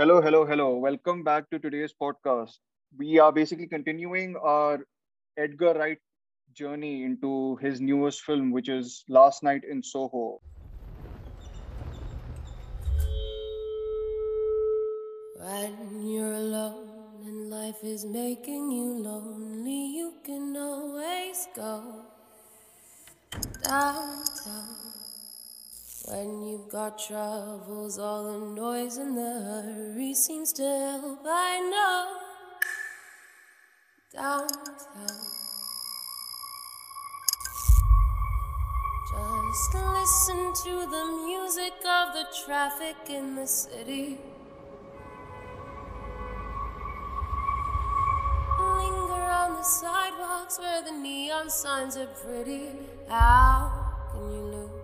Hello, hello, hello. Welcome back to today's podcast. We are basically continuing our Edgar Wright journey into his newest film, which is Last Night in Soho. When you're alone and life is making you lonely, you can always go downtown. When you've got troubles, all the noise and the hurry seems to help. I know downtown. Just listen to the music of the traffic in the city. Linger on the sidewalks where the neon signs are pretty. How can you lose?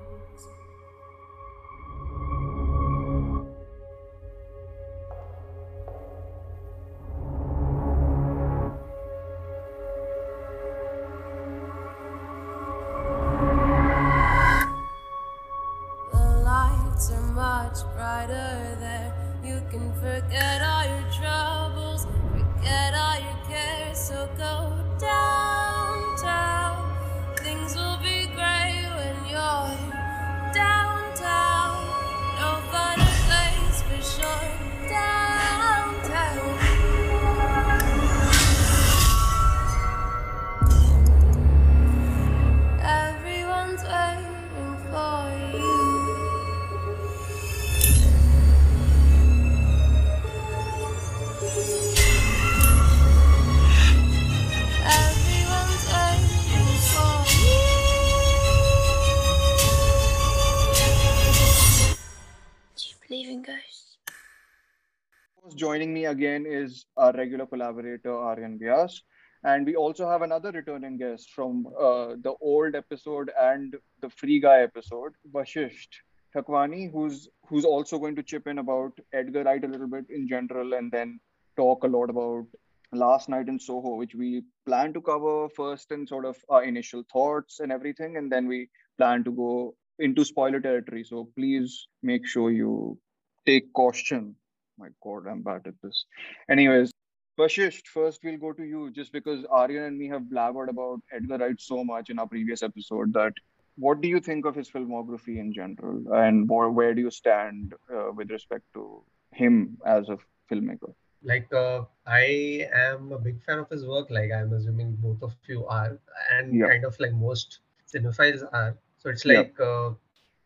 Again is our regular collaborator, Aryan Vyas. And we also have another returning guest from uh, the old episode and the Free Guy episode, Vashisht Thakwani, who's who's also going to chip in about Edgar Wright a little bit in general and then talk a lot about Last Night in Soho, which we plan to cover first in sort of our initial thoughts and everything. And then we plan to go into spoiler territory. So please make sure you take caution. My God, I'm bad at this. Anyways, Vashisht, first we'll go to you just because Aryan and me have blabbered about Edgar Wright so much in our previous episode that what do you think of his filmography in general and where, where do you stand uh, with respect to him as a filmmaker? like uh, I am a big fan of his work. Like I'm assuming both of you are, and Yeah. kind of like most cinephiles are. So it's Yeah. like uh,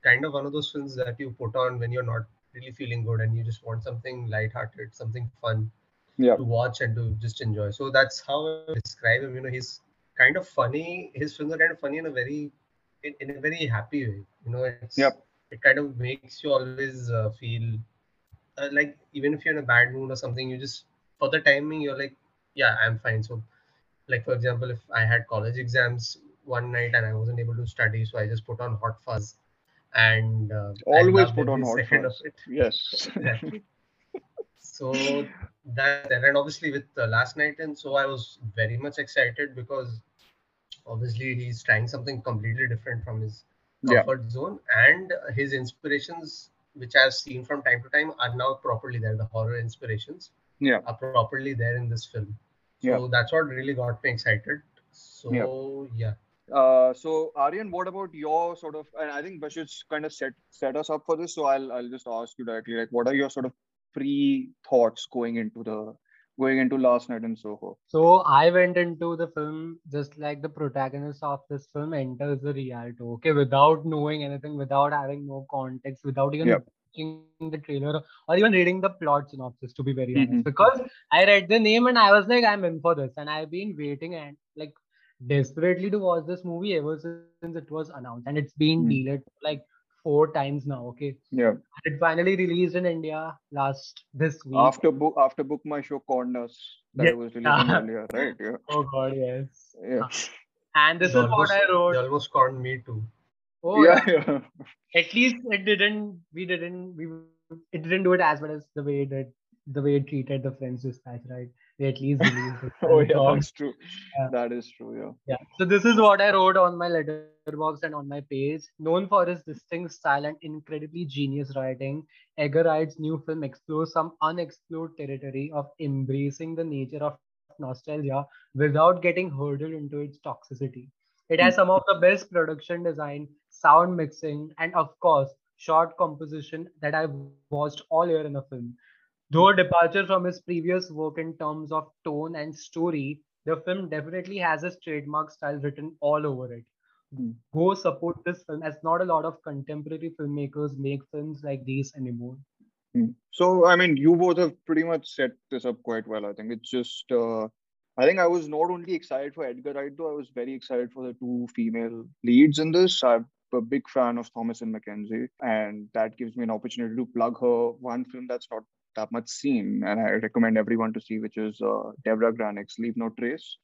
kind of one of those films that you put on when you're not really feeling good and you just want something lighthearted, something fun Yeah. to watch and to just enjoy. So that's how I describe him. You know, he's kind of funny. His films are kind of funny in a very, in, in a very happy way. You know, it's Yep. it kind of makes you always uh, feel uh, like even if you're in a bad mood or something, you just for the timing you're like, yeah, I'm fine. So, like for example, if I had college exams one night and I wasn't able to study, so I just put on Hot Fuzz, and uh, Always put on Hot it. Yes. Exactly. so that and obviously with uh, last night and so I was very much excited because obviously he's trying something completely different from his Yeah. comfort zone and his inspirations which I've seen from time to time are now properly there. The horror inspirations Yeah. are properly there in this film. So Yeah. that's what really got me excited. So yeah. Uh, so Aryan, what about your sort of? And I think Bashir's kind of set set us up for this. So I'll I'll just ask you directly, like, what are your sort of pre thoughts going into the going into Last Night in Soho? So I went into the film just like the protagonist of this film enters the Rialto, okay, without knowing anything, without having no context, without even Yep. watching the trailer or even reading the plot synopsis, to be very Mhm. honest. Because I read the name and I was like, I'm in for this. And I've been waiting and like desperately to watch this movie ever since it was announced. And it's been Mm. delayed like four times now, okay. Yeah. It finally released in India last this week. After book after BookMyShow called us that Yeah. was releasing Yeah. earlier, right? Yeah. Oh god, yes. Yeah. And this They is what I wrote. They almost conned me too. Oh, yeah, yeah. yeah. At least it didn't. We didn't. We it didn't do it as well as the way it the way it treated the French dispatch, right? They at least it. Oh yeah, that's true. Yeah. That is true. Yeah. Yeah. So this is what I wrote on my Letterboxd and on my page. Known for his distinct style and incredibly genius writing, Edgar Wright's new film explores some unexplored territory of embracing the nature of nostalgia without getting hurdled into its toxicity. It has some of the best production design, sound mixing, and of course, short composition that I've watched all year in a film. Though a departure from his previous work in terms of tone and story, the film definitely has his trademark style written all over it. Hmm. Go support this film as not a lot of contemporary filmmakers make films like these anymore. Hmm. So, I mean, you both have pretty much set this up quite well. I think it's just, uh, I think I was not only excited for Edgar Wright, though, I was very excited for the two female leads in this. I'm a big fan of Thomasin McKenzie, and that gives me an opportunity to plug her one film that's not that much seen, and I recommend everyone to see, which is uh, Debra Granik's Leave No Trace.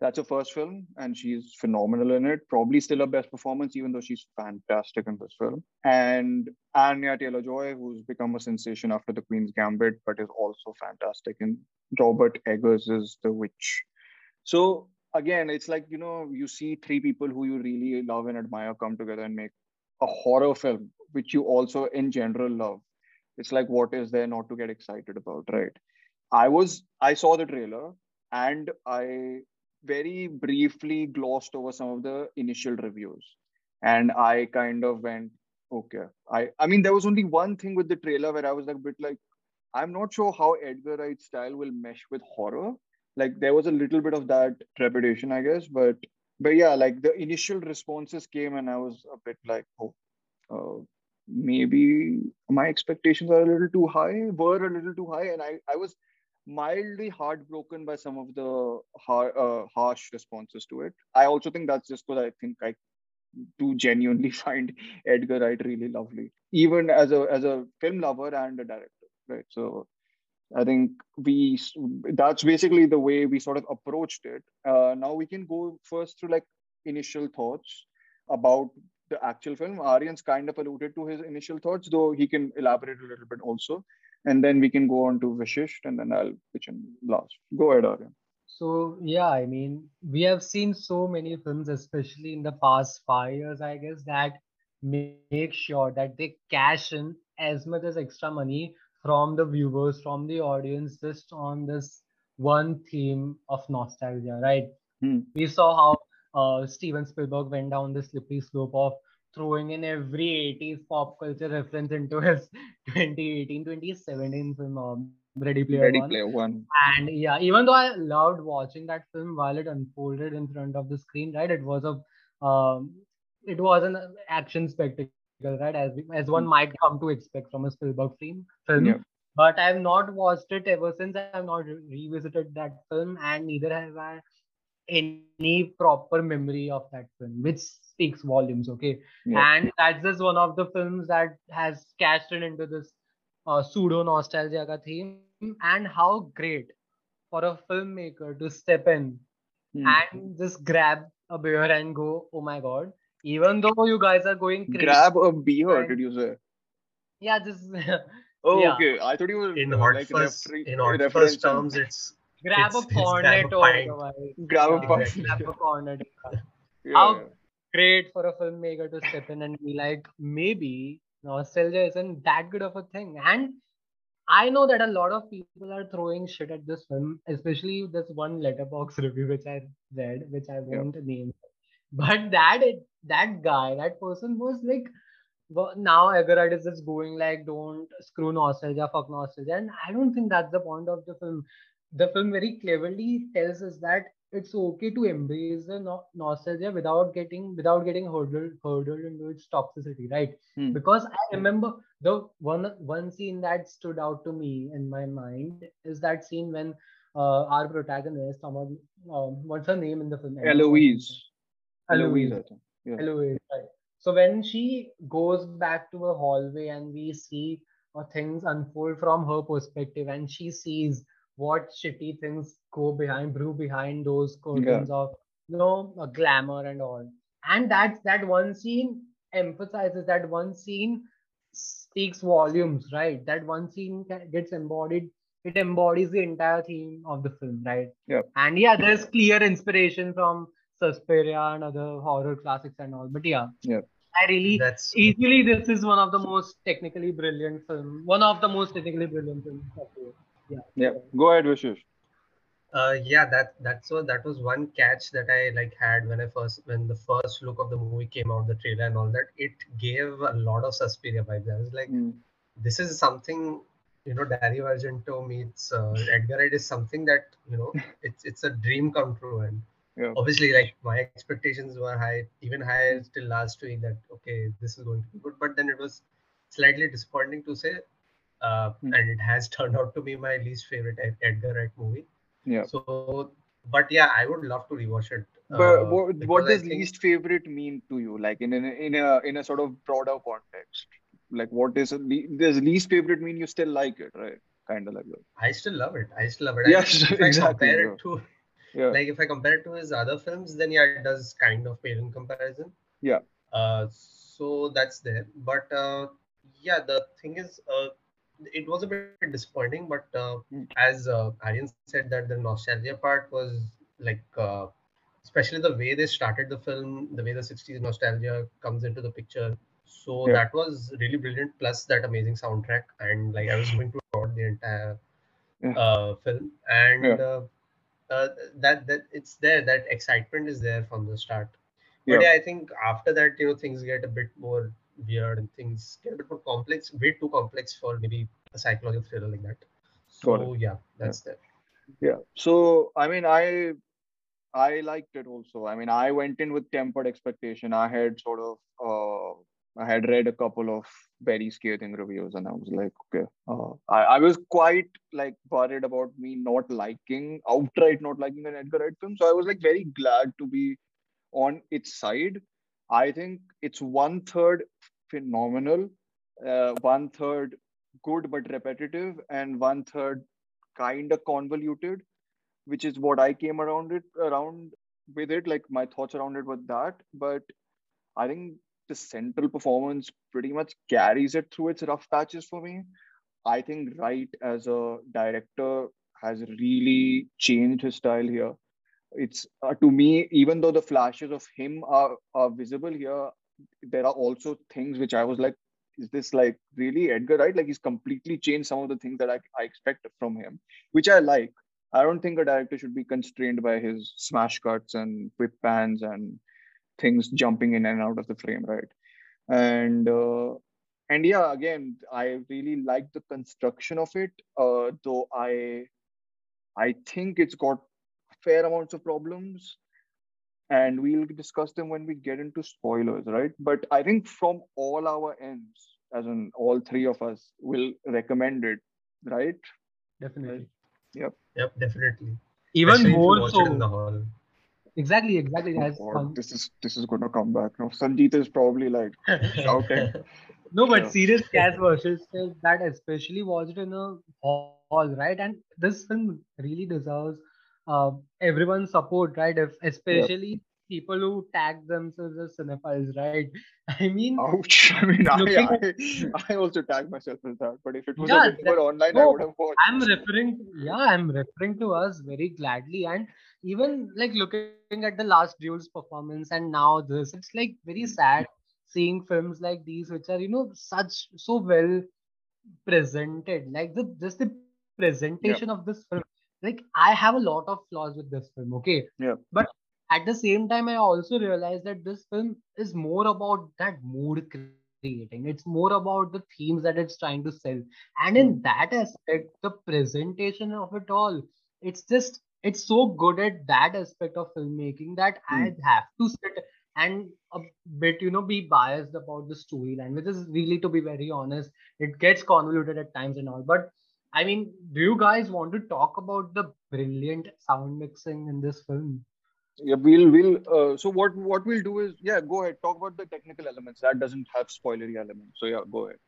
That's her first film, and she's phenomenal in it. Probably still her best performance, even though she's fantastic in this film. And Anya Taylor Joy, who's become a sensation after The Queen's Gambit, but is also fantastic in Robert Eggers' is The Witch. So again, it's like you know, you see three people who you really love and admire come together and make a horror film, which you also in general love it's like what is there not to get excited about right? I was i saw the trailer and i very briefly glossed over some of the initial reviews. And i kind of went okay. I i mean there was only one thing with the trailer where i was like a bit like i'm not sure how edgar wright's style will mesh with horror. Like there was a little bit of that trepidation i guess but but yeah like the initial responses came and i was a bit like oh uh, maybe my expectations are a little too high, were a little too high, and I, I was mildly heartbroken by some of the har- uh, harsh responses to it. I also think that's just because I think I do genuinely find Edgar Wright really lovely, even as a as a film lover and a director, right? So I think we that's basically the way we sort of approached it. Uh, now we can go first to like initial thoughts about the actual film. Aryan's kind of alluded to his initial thoughts, though he can elaborate a little bit also. And then we can go on to Vishisht, and then I'll pitch in last. Go ahead, Aryan. So yeah, I mean, we have seen so many films, especially in the past five years, I guess, that make sure that they cash in as much as extra money from the viewers, from the audience, just on this one theme of nostalgia, right? Hmm. We saw how uh, Steven Spielberg went down the slippery slope of throwing in every 80s pop culture reference into his 2018 2017 film um, Ready Player Ready One. Player One. And yeah, even though I loved watching that film while it unfolded in front of the screen, right? It was a um, it was an action spectacle, right? As as one might come to expect from a Spielberg film. film. Yeah. But I've not watched it ever since. I've not re- revisited that film, and neither have I any proper memory of that film, which speaks volumes. Okay, Yeah. and that's just one of the films that has cashed in into this uh, pseudo nostalgia ka theme. And how great for a filmmaker to step in Hmm. and just grab a beer and go, oh my god. Even though you guys are going crazy, Grab a beer, Right. did you say? yeah, just Oh, Yeah. okay. I thought you were In uh, like first, referi- in hot first terms, it's grab a It's- it's grab a cornet or pint. otherwise. Grab a Yeah, pint. grab a cornet. Yeah, How- great for a filmmaker to step in and be like, maybe nostalgia isn't that good of a thing. And I know that a lot of people are throwing shit at this film, especially this one Letterboxd review which I read, which I won't name. But that it, that guy, that person was like, well, now Edgar is just going like, don't screw nostalgia, fuck nostalgia. And I don't think that's the point of the film. The film very cleverly tells us that it's okay to embrace the no- nostalgia without getting without getting hurdled hurdled into its toxicity, right? Hmm. Because I remember the one one scene that stood out to me in my mind is that scene when uh, our protagonist, someone, um, what's her name in the film? Eloise. Eloise. Think. Yeah. Eloise, right. So when she goes back to a hallway and we see uh, things unfold from her perspective, and she sees what shitty things go behind, brew behind those curtains of you know glamour and all, and that that one scene emphasizes that one scene speaks volumes, right? That one scene gets embodied. It embodies the entire theme of the film, right? Yeah. And yeah, there's clear inspiration from Suspiria and other horror classics and all. But yeah, Yeah. I really That's easily this is one of the most technically brilliant film. One of the most technically brilliant films. Of the year. Yeah. Yeah. Go ahead, Vishesh. Uh, yeah, that that's what that was one catch that I like had when I first when the first look of the movie came out, the trailer and all that. It gave a lot of Suspiria vibes. I was like, Mm. this is something you know Dario Argento meets uh, Edgar Wright is something that you know it's it's a dream come true and Yeah. obviously like my expectations were high even higher till last week that okay this is going to be good but then it was slightly disappointing to say uh, and it has turned out to be my least favorite Edgar Wright movie Yeah. so but yeah I would love to rewatch it But uh, what, what does think- least favorite mean to you? Like in a in a in a sort of broader context. Like what is a le- does least favorite mean you still like it, right? Kind of like that. I still love it I still love it Yes, I, if I exactly, compare yeah. it to Yeah. like if I compare it to his other films, then yeah, it does kind of pale in comparison. Yeah. Uh, so that's there. But uh, yeah, the thing is, uh, it was a bit disappointing. But uh, Mm. as uh, Aryan said, that the nostalgia part was like, uh, especially the way they started the film, the way the '60s nostalgia comes into the picture. So Yeah. that was really brilliant. Plus that amazing soundtrack, and like I was going to record the entire Yeah. uh, film, and Yeah. uh, uh, that that it's there. That excitement is there from the start. But Yeah. yeah, I think after that, you know, things get a bit more weird and things get a bit more complex, way too complex for maybe a psychological thriller like that. So yeah, that's there. Yeah. So I mean, I I liked it also. I mean, I went in with tempered expectation. I had sort of uh, I had read a couple of very scathing reviews, and I was like, okay. Uh, I I was quite like worried about me not liking outright not liking an Edgar Wright film. So I was like very glad to be on its side. I think it's one third phenomenal, uh, one third good but repetitive, and one third kind of convoluted which is what I came around it around with it. Like my thoughts around it with that. But I think the central performance pretty much carries it through its rough patches for me. I think Wright as a director has really changed his style here. It's uh, to me, even though the flashes of him are, are visible here, there are also things which I was like, is this like really Edgar Wright Like he's completely changed some of the things that I, I expect from him, which I like. I don't think a director should be constrained by his smash cuts and whip pans and things jumping in and out of the frame, right? And uh, and yeah, again, I really like the construction of it. Uh, though I I think it's got fair amounts of problems, and we'll discuss them when we get into spoilers, right? But I think from all our ends, as in all three of us, will recommend it, right? Definitely. Yep, yep definitely. Even Especially more so. in the hall. Exactly, exactly. That's Oh, fun. this is this is gonna come back now. Sanjeet is probably like shouting. No, but Yeah. serious cast versus that especially watched in a hall, right? And this film really deserves uh, everyone's support, right? If especially people who tag themselves as cinephiles, right? I mean, Ouch! I mean, I, Looking I, I also tag myself as that. But if it was Yeah, available that- online, I would have watched. I'm referring, to, yeah, I'm referring to us very gladly, and even like looking at the last Duel's performance and now this, it's like very Mm. sad seeing films like these, which are you know such so well presented. Like the just the presentation of this film. Like I have a lot of flaws with this film, okay? Yeah. But at the same time, I also realized that this film is more about that mood creating. It's more about the themes that it's trying to sell. And in hmm. that aspect, the presentation of it all, it's just it's so good at that aspect of filmmaking that I hmm. have to sit and a bit, you know, be biased about the storyline, which is really, to be very honest, it gets convoluted at times and all. But I mean, do you guys want to talk about the brilliant sound mixing in this film? Yeah, we'll we'll. Uh, so what what we'll do is yeah, go ahead. Talk about the technical elements. That doesn't have spoilery elements. So yeah, go ahead.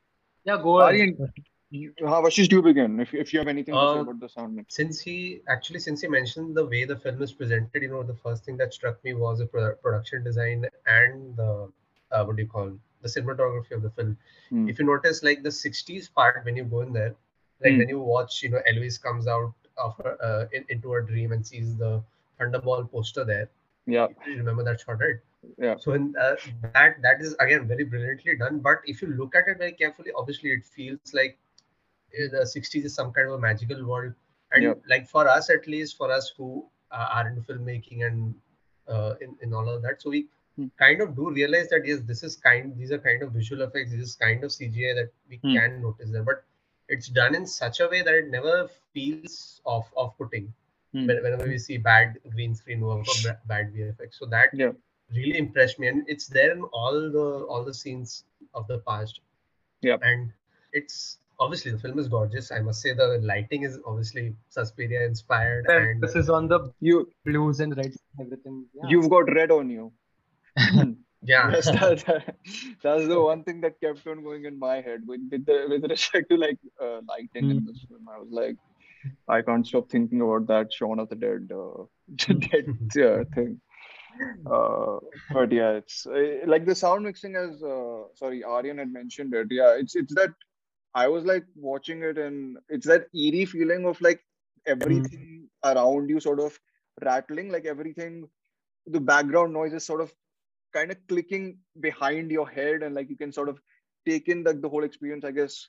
Yeah, go ahead. Aryan, you, how Ashish, you begin. If if you have anything to say Uh, about the sound mix. Since he actually, since he mentioned the way the film is presented, you know, the first thing that struck me was the pro- production design and the uh, what do you call the cinematography of the film. Hmm. If you notice, like the '60s part, when you go in there, like Hmm. when you watch, you know, Elvis comes out of her, uh, in, into her dream and sees the Thunderball poster there. Yeah. You remember that shot, right? Yeah. So in, uh, that that is again very brilliantly done. But if you look at it very carefully, obviously it feels like uh, the 60s is some kind of a magical world. And Yeah. like for us, at least for us who uh, are into filmmaking and uh, in, in all of that, so we Hmm. kind of do realize that yes, this is kind. These are kind of visual effects. This is kind of CGI that we Hmm. can notice there, but it's done in such a way that it never feels off off putting Hmm. whenever we see bad green screen work or bad VFX. So that Yeah. really impressed me, and it's there in all the all the scenes of the past. Yeah. and it's obviously the film is gorgeous. I must say the lighting is obviously Suspiria inspired, and This is on the You blues and reds and everything. Yeah. you've got red on you. yeah, Yes, that, that- that's the one thing that kept on going in my head with with, the, with respect to like uh, lighting in Hmm. this film. I was like, I can't stop thinking about that Shaun of the Dead, uh, dead uh, thing. Uh, but yeah, it's uh, like the sound mixing as uh, sorry, Aryan had mentioned it. Yeah, it's it's that I was like watching it and it's that eerie feeling of like everything around you sort of rattling, like everything, the background noise is sort of kind of clicking behind your head and like you can sort of take in like the whole experience. I guess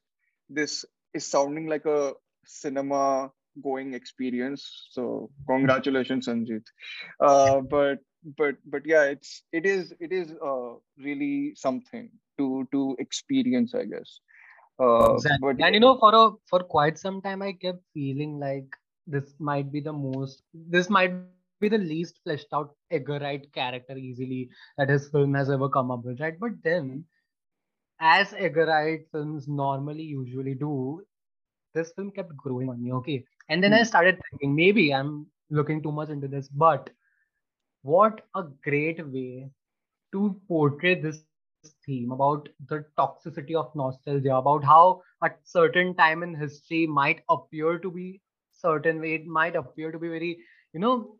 this is sounding like a cinema going experience. So congratulations, Sanjit. Uh, but but but yeah, it's it is it is uh, really something to to experience, I guess. Uh, Exactly. but And you know, for a for quite some time, I kept feeling like this might be the most, this might be the least fleshed out Edgar Wright character easily that his film has ever come up with, right? But then, as Edgar Wright films normally usually do, this film kept growing on me. Okay, and then I Hmm. started thinking maybe I'm looking too much into this, but what a great way to portray this theme about the toxicity of nostalgia, about how a certain time in history might appear to be certain way, it might appear to be very, you know,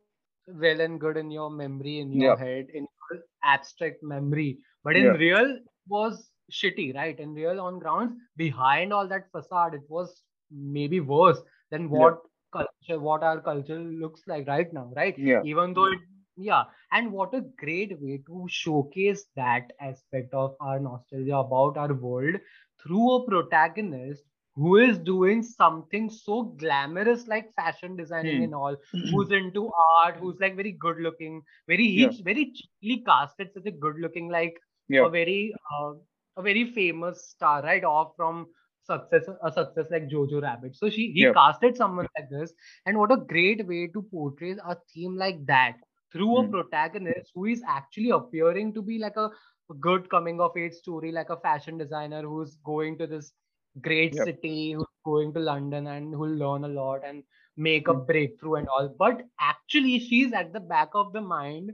well and good in your memory, in your Yeah. head, in your abstract memory, but in Yeah. real was shitty, right? In real on grounds, behind all that facade, it was maybe worse than Yeah. what culture, what our culture looks like right now, right? yeah, Even though it yeah and what a great way to showcase that aspect of our nostalgia about our world through a protagonist who is doing something so glamorous like fashion designing Hmm. and all who's into art who's like very good looking very Yeah. he's very cheaply casted such a good looking like yeah, a very uh, a very famous star right off from success a success like jojo rabbit so she he Yeah. casted someone like this and what a great way to portray a theme like that through a Hmm. protagonist who is actually appearing to be like a good coming of age story like a fashion designer who's going to this great Yep. city who's going to london and who'll learn a lot and make a Hmm. breakthrough and all but actually she's at the back of the mind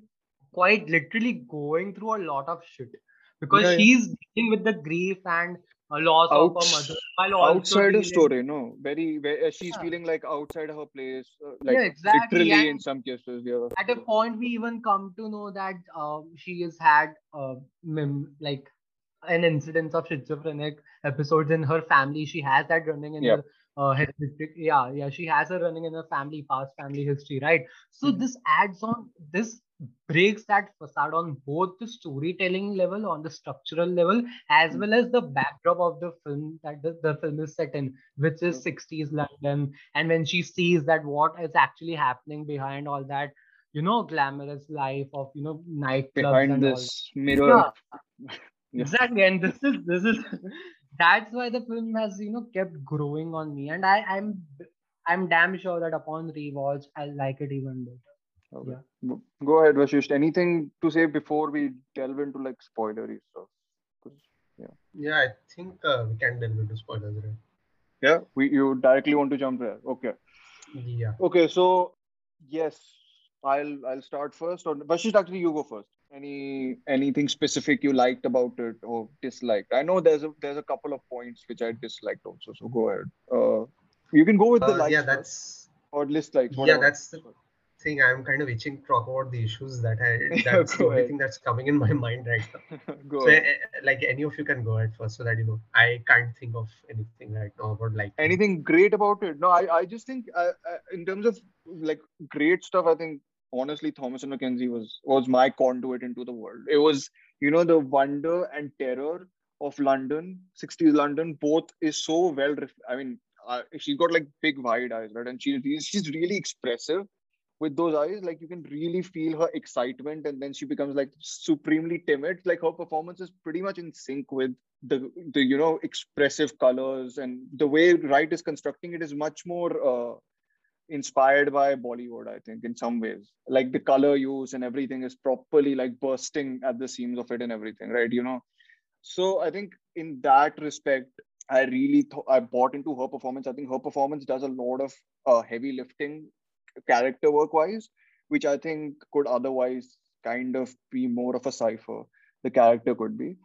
quite literally going through a lot of shit because Yeah, yeah. she's dealing with the grief and a loss of her mother outside her story, no, very, very uh, she's Yeah. feeling like outside her place, uh, like exactly, literally in some cases, yeah. at a point we even come to know that um, she has had uh, mem- like an incidence of schizophrenic episodes in her family. She has that running in Yeah. her uh, history yeah yeah she has her running in her family past family history right? So Mhm. this adds on this breaks that facade on both the storytelling level on the structural level as Mm. well as the backdrop of the film that the, the film is set in which is 60s london. And when she sees that what is actually happening behind all that you know glamorous life of you know nightclubs Behind and all this mirror, yeah, Yeah. exactly and this is this is that's why the film has you know kept growing on me and i i'm i'm damn sure that upon rewatch i'll like it even better Okay. yeah. Go- Go ahead, Vashisht. Anything to say before we delve into like spoilery stuff? 'Cause, yeah. Yeah, I think uh, we can delve into spoilers, right? Yeah, we you directly want to jump there. Okay. Yeah. Okay, so yes, I'll I'll start first. Or Vashisht, actually, you go first. Any anything specific you liked about it or disliked? I know there's a there's a couple of points which I disliked also. So go ahead. Uh, you can go with the Uh, likes yeah, that's or dislikes. yeah, Whatever. that's the thing. I'm kind of itching to talk about the issues that I. That's the only thing that's coming in my mind right now. go So, ahead. eh, like any of you can go ahead first, so that you know I can't think of anything right now about like anything great about it no i i just think uh, uh, in terms of like great stuff i think honestly, Thomasin was was my conduit into the world. It was, you know, the wonder and terror of London, 60s London, both is so well. Ref- I mean, uh, she's got like big wide eyes, right? And she she's really expressive with those eyes. Like you can really feel her excitement, and then she becomes like supremely timid. Like her performance is pretty much in sync with the the you know expressive colors and the way Wright is constructing it is much more. Uh, inspired by Bollywood, I think, in some ways. Like the color use and everything is properly like bursting at the seams of it and everything, right? You know. So I think in that respect, I really th- I bought into her performance. I think her performance does a lot of uh, heavy lifting, character work wise, which I think could otherwise kind of be more of a cipher. The character could be.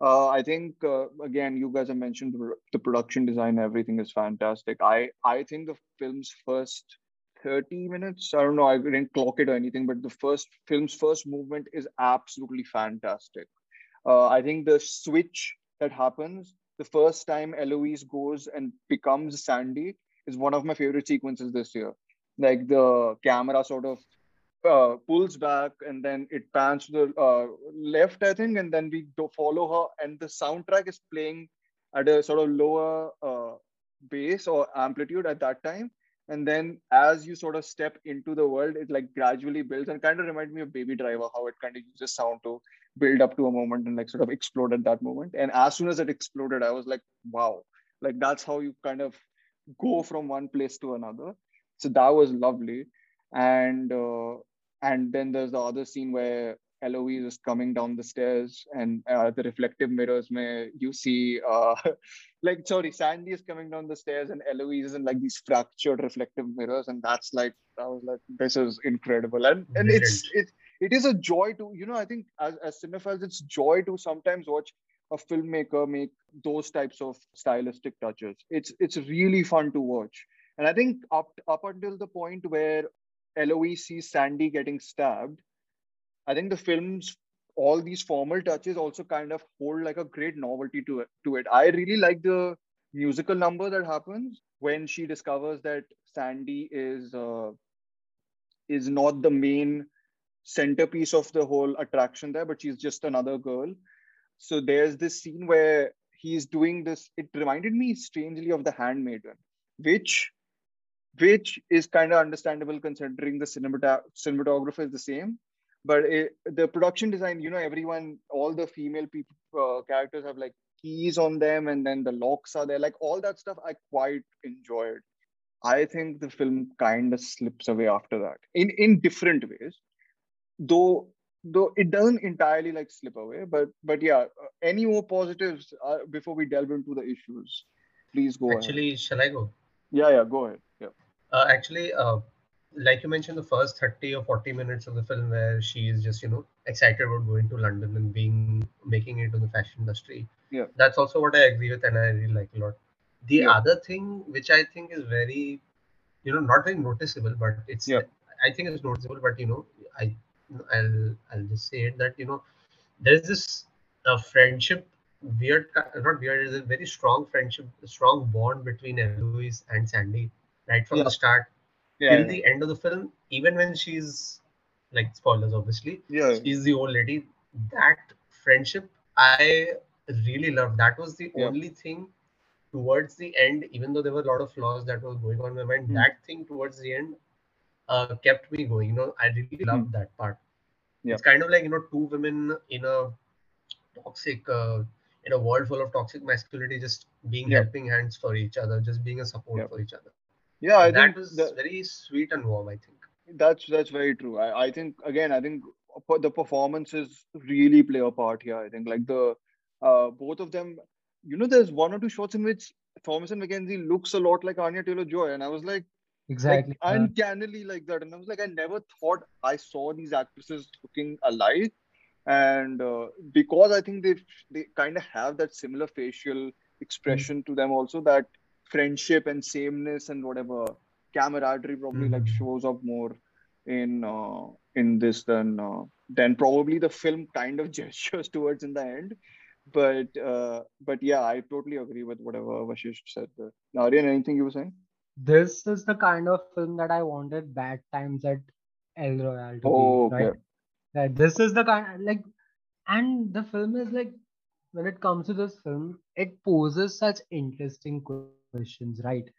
Uh, I think uh, again, you guys have mentioned the, production design. Everything is fantastic. I I think the film's first thirty minutes. I don't know. I didn't clock it or anything, but the first film's first movement is absolutely fantastic. Uh, I think the switch that happens the first time Eloise goes and becomes Sandy is one of my favorite sequences this year. Like the camera sort of uh, pulls back and then it pans to the uh, left, I think, and then we follow her, and the soundtrack is playing at a sort of lower uh, bass or amplitude at that time. And then as you sort of step into the world, it like gradually builds and kind of reminds me of Baby Driver, how it kind of uses sound to build up to a moment and like sort of explode at that moment. And as soon as it exploded, I was like, wow, like that's how you kind of go from one place to another. So that was lovely. And uh, and then there's the other scene where Eloise is coming down the stairs and uh, the reflective mirrors may you see uh, like sorry Sandy is coming down the stairs and Eloise is in like these fractured reflective mirrors. And that's like I was like this is incredible. And and it's it it is a joy to you know I think as as cinephiles it's joy to sometimes watch a filmmaker make those types of stylistic touches. It's it's really fun to watch. And I think up up until the point where Eloise sees Sandy getting stabbed, I think the film's all these formal touches also kind of hold like a great novelty to it. To it, I really like the musical number that happens when she discovers that Sandy is uh, is not the main centerpiece of the whole attraction there, but she's just another girl. So there's this scene where he's doing this. It reminded me strangely of The Handmaiden, which which is kind of understandable considering the cinemata- cinematographer is the same. But it, the production design you know everyone all the female people uh, characters have like keys on them and then the locks are there. Like all that stuff i quite enjoyed. I think the film kind of slips away after that in in different ways. Though though it doesn't entirely like slip away but but yeah uh, any more positives uh, before we delve into the issues please go actually ahead. shall i go? Yeah yeah go ahead uh, actually, uh, like you mentioned, the first 30 or 40 minutes of the film where she is just, you know, excited about going to London and being making it in the fashion industry. Yeah. That's also what I agree with and I really like a lot. The Yeah. other thing which I think is very, you know, not very noticeable, but it's Yeah. I think it's noticeable, but you know, I I'll I'll just say it that, you know, there's this uh, friendship weird not weird, is a very strong friendship, strong bond between Eloise and Sandy right from Yeah. the start Yeah. till Yeah. the end of the film, even when she's like spoilers, obviously, Yeah. she's the old lady. That friendship I really loved. That was the only thing towards the end, even though there were a lot of flaws that was going on in my mind, Hmm. that thing towards the end uh, kept me going. You know, I really loved that part. It's kind of like, you know, two women in a toxic uh, in a world full of toxic masculinity just being helping hands for each other, just being a support for each other. Yeah, I that think was the, very sweet and warm, I think. that's that's very true. I, I think again, I think the performances really play a part here. I think like the uh both of them, you know, there's one or two shots in which Thomasin McKenzie looks a lot like Anya Taylor Joy, and I was like, Exactly. like yeah. uncannily like that, and I was like, I never thought I saw these actresses looking alike, and uh, because I think they they kind of have that similar facial expression to them also that friendship and sameness and whatever camaraderie probably like Mhm. shows up more in uh, in this than uh, than probably the film kind of gestures towards in the end but uh, but yeah i totally agree with whatever vashish said there. Aryan, anything you were saying this is the kind of film that I wanted bad times at El Royale to Oh, be, right? That this is the kind like, and the film is like, when it comes to this film, it poses such interesting questions, right?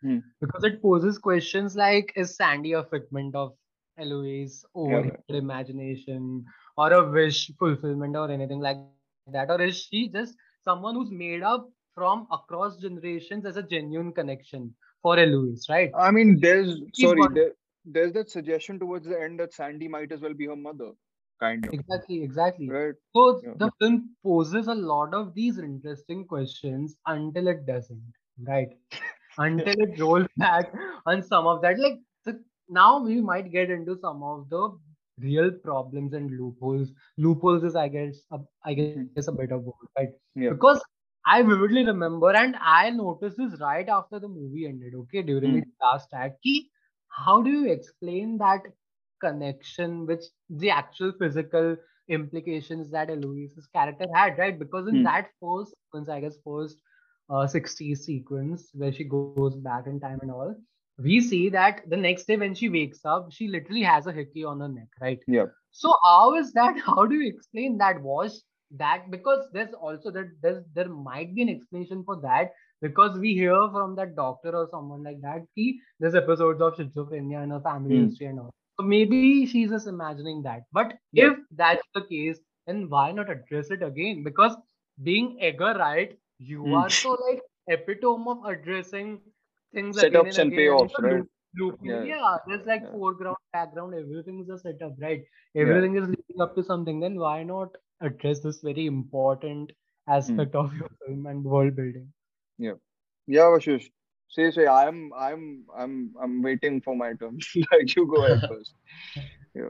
Hmm. Because it poses questions like, is Sandy a figment of Eloise Yeah, imagination or a wish fulfillment or anything like that? Or is she just someone who's made up from across generations as a genuine connection for Eloise, right? I mean, there's Keep sorry, there, there's that suggestion towards the end that Sandy might as well be her mother, kind of, Exactly, exactly. right? So Yeah. the film poses a lot of these interesting questions until it doesn't, right? Until it rolls back on some of that. Like the, now we might get into some of the real problems and loopholes. Loopholes is, I guess, a, I guess a bit of word, right? Yeah. Because I vividly remember, and I noticed this right after the movie ended. Okay, during Hmm. the last act, ki, how do you explain that connection, which the actual physical implications that Eloise's character had, right? Because in Hmm. that first I guess first uh, 60s sequence where she goes back in time and all, we see that the next day when she wakes up, she literally has a hickey on her neck, right? Yeah. So how is that? How do you explain that? Was that because there's also that there's there might be an explanation for that because we hear from that doctor or someone like that ki there's episodes of schizophrenia in her family Hmm. history and all. So maybe she's just imagining that. But Yeah. if that's the case, then why not address it again? Because being Edgar Wright, you Hmm. are so like epitome of addressing things again Setups and again payoffs, you know, right? loop- Yeah. yeah, there's like Yeah. foreground, background, everything is a setup, right? Yeah. Everything is leading up to something. Then why not address this very important aspect of your film and world building? Yeah, Vashish. Say, say, I'm, I'm, I'm, I'm waiting for my turn. like you go ahead first.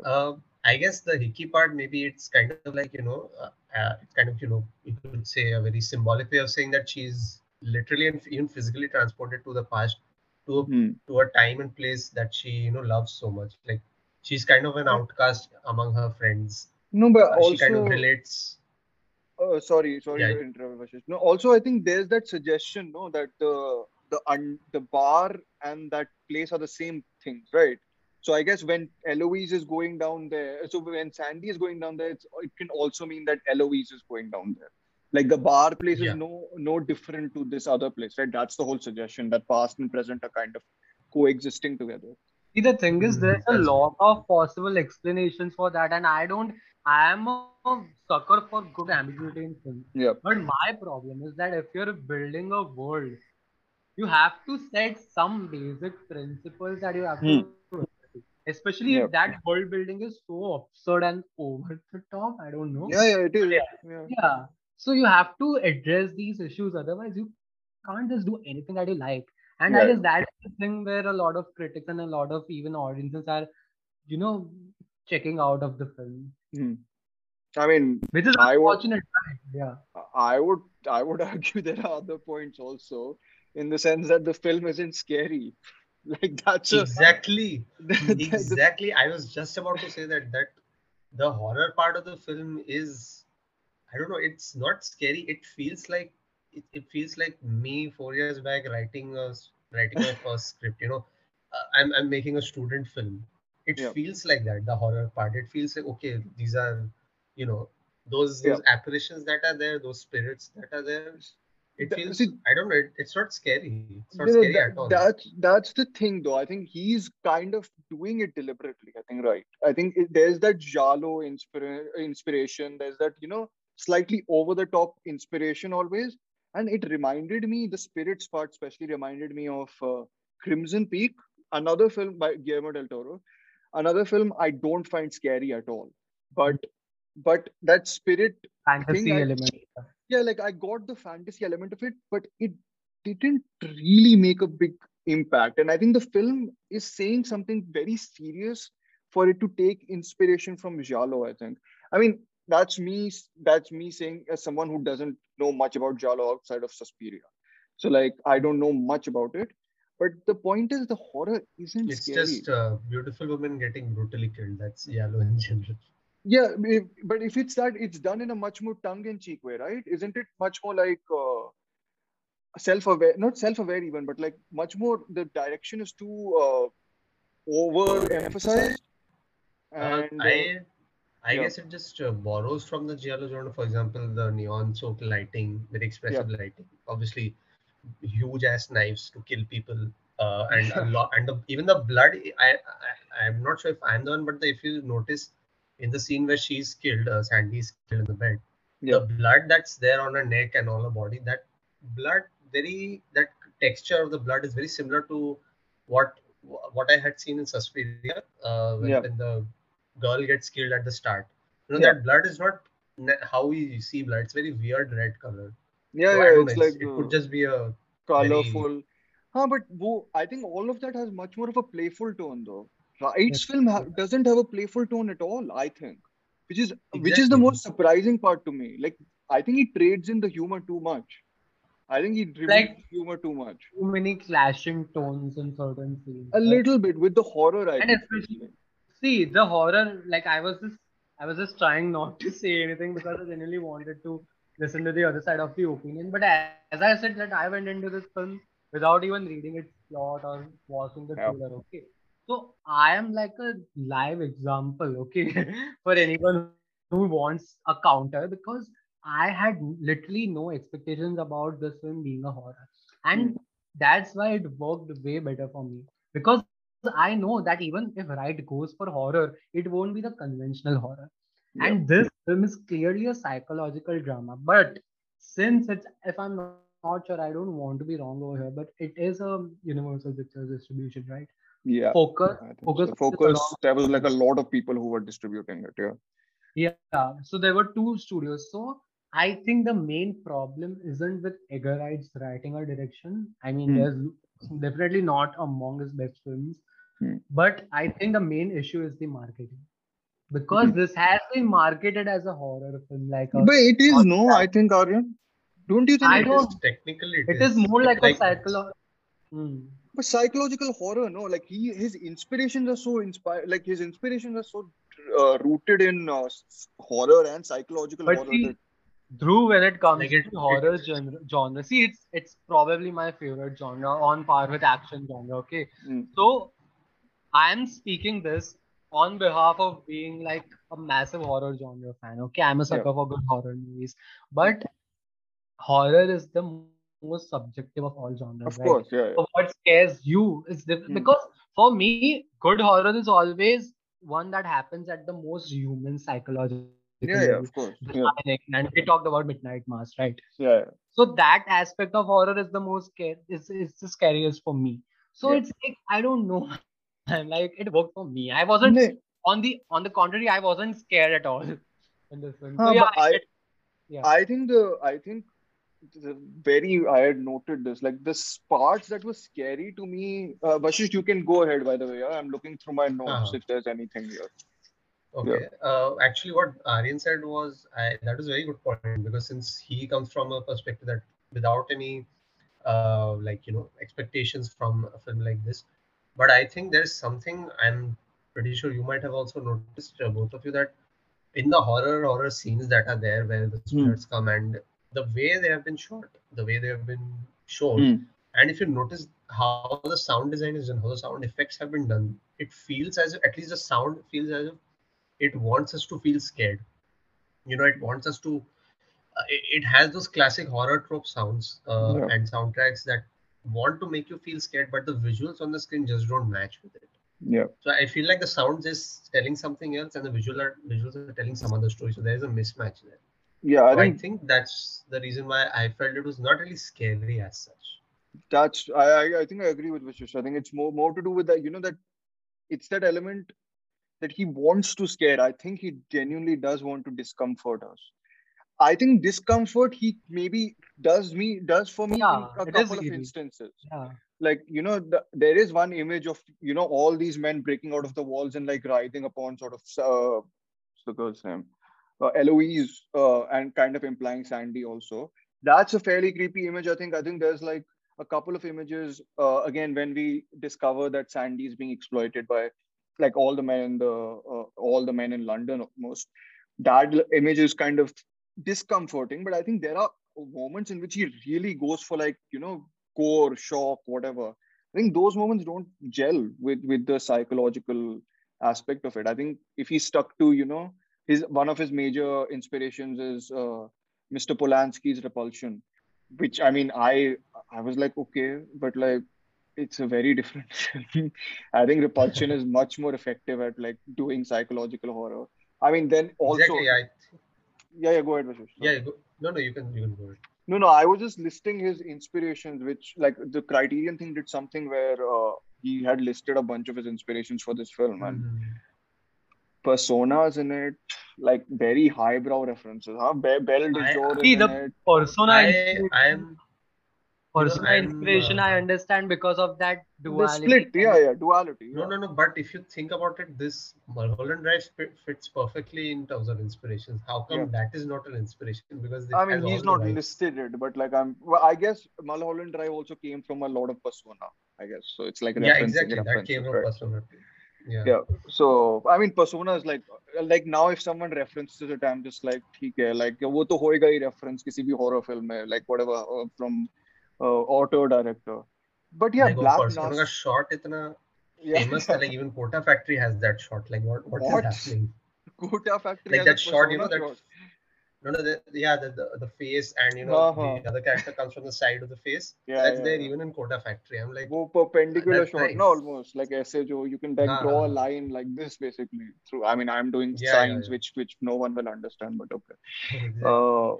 Uh, I guess the hickey part, maybe it's kind of like, you know, uh, uh, it's kind of, you know, you could say a very symbolic way of saying that she's literally and even physically transported to the past, to a, Hmm. to a time and place that she, you know, loves so much. Like she's kind of an outcast among her friends. No, but Uh, she kind of also, relates. uh, sorry, sorry Yeah. to interrupt, Vashish. No, also, I think there's that suggestion, no, that the the un, the bar and that place are the same things, right? So I guess when Eloise is going down there, so when Sandy is going down there, it's, it can also mean that Eloise is going down there. Like the bar place Yeah. is no no different to this other place, right? That's the whole suggestion that past and present are kind of coexisting together. See, the thing is, Mhm, there's a lot of possible explanations for that, and I don't. I am a sucker for good ambiguity in film. Yeah. But my problem is that if you're building a world, you have to set some basic principles that you have to, especially Yeah. if that world building is so absurd and over the top. I don't know. Yeah, yeah, it is. Yeah. Yeah. Yeah. So you have to address these issues. Otherwise, you can't just do anything that you like. And I Yeah. guess that's the thing where a lot of critics and a lot of even audiences are, you know, checking out of the film, Hmm. I mean, which is I would- unfortunate. right? Yeah. I would I would argue there are other points also, in the sense that the film isn't scary. Like that's a Exactly. exactly. I was just about to say that that the horror part of the film is I don't know, it's not scary. It feels like it, it feels like me four years back writing a writing my first script, you know. Uh, I'm I'm making a student film. It Yeah. feels like that, the horror part. It feels like okay, these are, you know, those Yeah. those apparitions that are there, those spirits that are there. It feels see, I don't know, it, it's not scary. It's not you know, scary that- at all. that's that's the thing though. I think he's kind of doing it deliberately. I think right. I think it, there's that giallo inspira- inspiration. There's that you know slightly over the top inspiration always, and it reminded me the spirits part especially reminded me of uh, Crimson Peak, another film by Guillermo del Toro, another film I don't find scary at all, but but that spirit Fantasy Thing I- element. Yeah like i got the fantasy element of it but it didn't really make a big impact. And i think the film is saying something very serious for it to take inspiration from giallo, i think. I mean that's me that's me saying as someone who doesn't know much about giallo outside of Suspiria. So like i don't know much about it. But the point is the horror isn't It's scary. just a beautiful woman getting brutally killed. That's Yellow in general. Yeah, if, but if it's that, it's done in a much more tongue-in-cheek way, right? Isn't it much more like uh, self-aware? Not self-aware even, but like much more. The direction is too uh, over-emphasized. Uh, and uh, I I yeah. guess it just uh, borrows from the giallo genre. For example, the neon soaked lighting, very expressive lighting. Obviously, huge ass knives to kill people, uh, and a lot, and the, even the blood. I, I I'm not sure if I'm the one, but if you notice in the scene where she's killed, uh, Sandy's killed in the bed, yeah the blood that's there on her neck and on her body, that blood, very that texture of the blood is very similar to what what I had seen in Suspiria, uh, when, Yeah. when the girl gets killed at the start. You know Yeah. that blood is not how we see blood. It's very weird red color. yeah So yeah it's know. like it uh, could just be a colorful huh, but wo, i think all of that has much more of a playful tone though Wright's film ha- doesn't have a playful tone at all i think which is which is the most surprising part to me like i think he trades in the humor too much i think he removes Like- humor too much Too many clashing tones in certain scenes. a little bit with the horror i And think, especially- see the horror. Like I was just, I was just trying not to say anything because I genuinely wanted to listen to the other side of the opinion. But as, as I said, that I went into this film without even reading its plot or watching the Yeah. trailer. Okay, so I am like a live example. Okay, for anyone who wants a counter because I had literally no expectations about this film being a horror, and hmm. that's why it worked way better for me because I know that even if Wright goes for horror, it won't be the conventional horror. Yeah. And this film is clearly a psychological drama. But since it's, if I'm not, not sure, I don't want to be wrong over here, but it is a Universal Pictures distribution, right? Yeah Focus, focus, so. focus along- there was like a lot of people who were distributing it yeah Yeah, so there were two studios. So I think the main problem isn't with Edgar Wright's writing or direction. I mean, Hmm. there's definitely not among his best films, Hmm. but I think the main issue is the marketing because Hmm. this has been marketed as a horror film, like a, but it is no i think aryan don't you think I it It is? is technically it is more like, like a psychological. Hmm. But psychological horror, no, like he his inspirations are so inspired, like his inspirations are so uh, rooted in uh, horror and psychological But horror. see, that, Dhruv, when it comes Like it- to horror genre, genre, see, it's it's probably my favorite genre on par with action genre. Okay, Mm. so I am speaking this on behalf of being like a massive horror genre fan. Okay, I'm a sucker for good horror movies, but horror is the most subjective of all genres. of right? course, yeah, yeah. So what scares you is diff- Hmm. because for me, good horror is always one that happens at the most human psychological yeah, yeah, of course, yeah, and we talked about Midnight Mass, right? yeah, yeah. So that aspect of horror is the most scary. Is is the scariest for me. So Yeah. it's like I don't know. I'm like it worked for me. I wasn't No, on the on the contrary. I wasn't scared at all in this film. So yeah, but I, yeah. I think the, I think very, I had noted this, like the parts that were scary to me. Uh, Vashish, you can go ahead. By the way, yeah? I'm looking through my notes Uh-huh. if there's anything here. Okay. Uh, actually, what Aryan said was I, that was a very good point because since he comes from a perspective that without any uh, like you know expectations from a film like this, but I think there's something I'm pretty sure you might have also noticed uh, both of you that in the horror horror scenes that are there where the spirits come and the way they have been shot, the way they have been shown, Hmm. and if you notice how the sound design is done, how the sound effects have been done, it feels as if at least the sound feels as if it wants us to feel scared. You know, it wants us to. Uh, it, it has those classic horror trope sounds uh, Yeah. and soundtracks that want to make you feel scared, but the visuals on the screen just don't match with it. Yeah. So I feel like the sounds is telling something else, and the visual are, visuals are telling some other story. So there is a mismatch there. Yeah, I So I think think that's the reason why I felt it was not really scary as such. that's I, I think I agree with Vashish. I think it's more more to do with that, you know, that it's that element that he wants to scare. I think he genuinely does want to discomfort us. I think discomfort he maybe does me does for me Yeah, in a couple of eerie. instances. yeah. Like you know, the, there is one image of you know all these men breaking out of the walls and like writhing upon sort of uh, the girl's name, uh, Eloise, uh, and kind of implying Sandy also. That's a fairly creepy image. I think. I think there's like a couple of images uh, again when we discover that Sandy is being exploited by like all the men in the uh, all the men in London almost. That image is kind of discomforting, but I think there are moments in which he really goes for like you know gore, shock, whatever. I think those moments don't gel with with the psychological aspect of it. I think if he stuck to, you know, his one of his major inspirations is uh, Mr. Polanski's Repulsion, which I mean, I I was like, okay, but like it's a very different film. I think Repulsion is much more effective at like doing psychological horror. I mean, then also, exactly. I yeah, yeah, go ahead, Vashish. yeah. Go, no, no. You can you can go ahead. No, no, I was just listing his inspirations, which like the Criterion thing did something where uh, he had listed a bunch of his inspirations for this film and Mhm. Personas in it, like very highbrow references. Huh? Be- Belle de I- Jour is See, in the it. persona I, I'm persona I'm, inspiration uh, I understand because of that The duality. split, yeah, yeah, duality. no yeah. no no. But if you think about it, this Mulholland Drive fits perfectly in terms of inspirations. How come Yeah. that is not an inspiration? Because I mean, he's not the listed it, but like I'm, well, I guess Mulholland Drive also came from a lot of persona. I guess so. It's like Yeah, exactly. That came from right? Persona Yeah. Yeah. So I mean, persona is like like now if someone references it, I'm just like, ठीक है, like वो तो होएगा ही reference किसी भी horror film में, like whatever uh, from uh, author director. But yeah, like, oh, Black Persona का Mass. shot इतना Yeah. famous था. Like even Kota Factory has that shot. Like what what is What? happening? Kota Factory Like has a that shot, you know persona that. shot. No, no, the, yeah, the, the the face and you know Uh-huh. the other character comes from the side of the face. Yeah, That's yeah, there yeah. even in Kota Factory. I'm like, वो perpendicular That's shot, nice. no, almost like ऐसे जो you can like हाँ, draw a हाँ, हाँ. line like this basically through. I mean, I'm doing Yeah, yeah, signs yeah. which which no one will understand, but okay. exactly. Uh,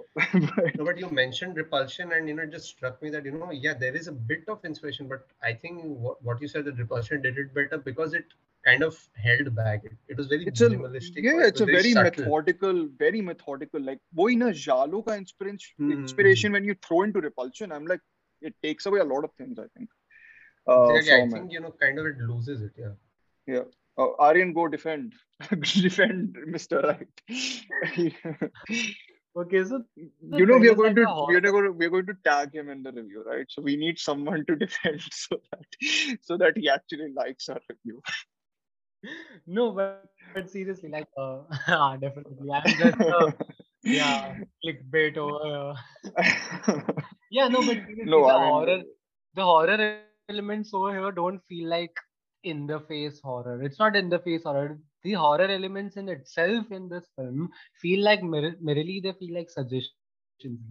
but No, but you mentioned repulsion, and you know, it just struck me that you know, yeah, there is a bit of inspiration, but I think what, what you said that repulsion did it better because it kind of held back. It, it was very it's minimalistic. A, yeah, it's it a very, very methodical, very methodical. Like boy, na giallo ka inspiration, mm. inspiration when you throw into repulsion. I'm like, it takes away a lot of things. I think. Uh, I think you know, kind of it loses it. Yeah. Yeah. Uh, Aryan, go defend, defend, Mister Wright. Okay, so you know we are going to we are going to we are going to tag him in the review, right? So we need someone to defend so that so that he actually likes our review no, but, but seriously, like, uh, ah, definitely, I'm just uh, yeah, clickbait over. here. Yeah, no, but no, the I mean, horror, the horror elements over here don't feel like in the face horror. It's not in the face horror. The horror elements in itself in this film feel like mer- merely they feel like suggestions,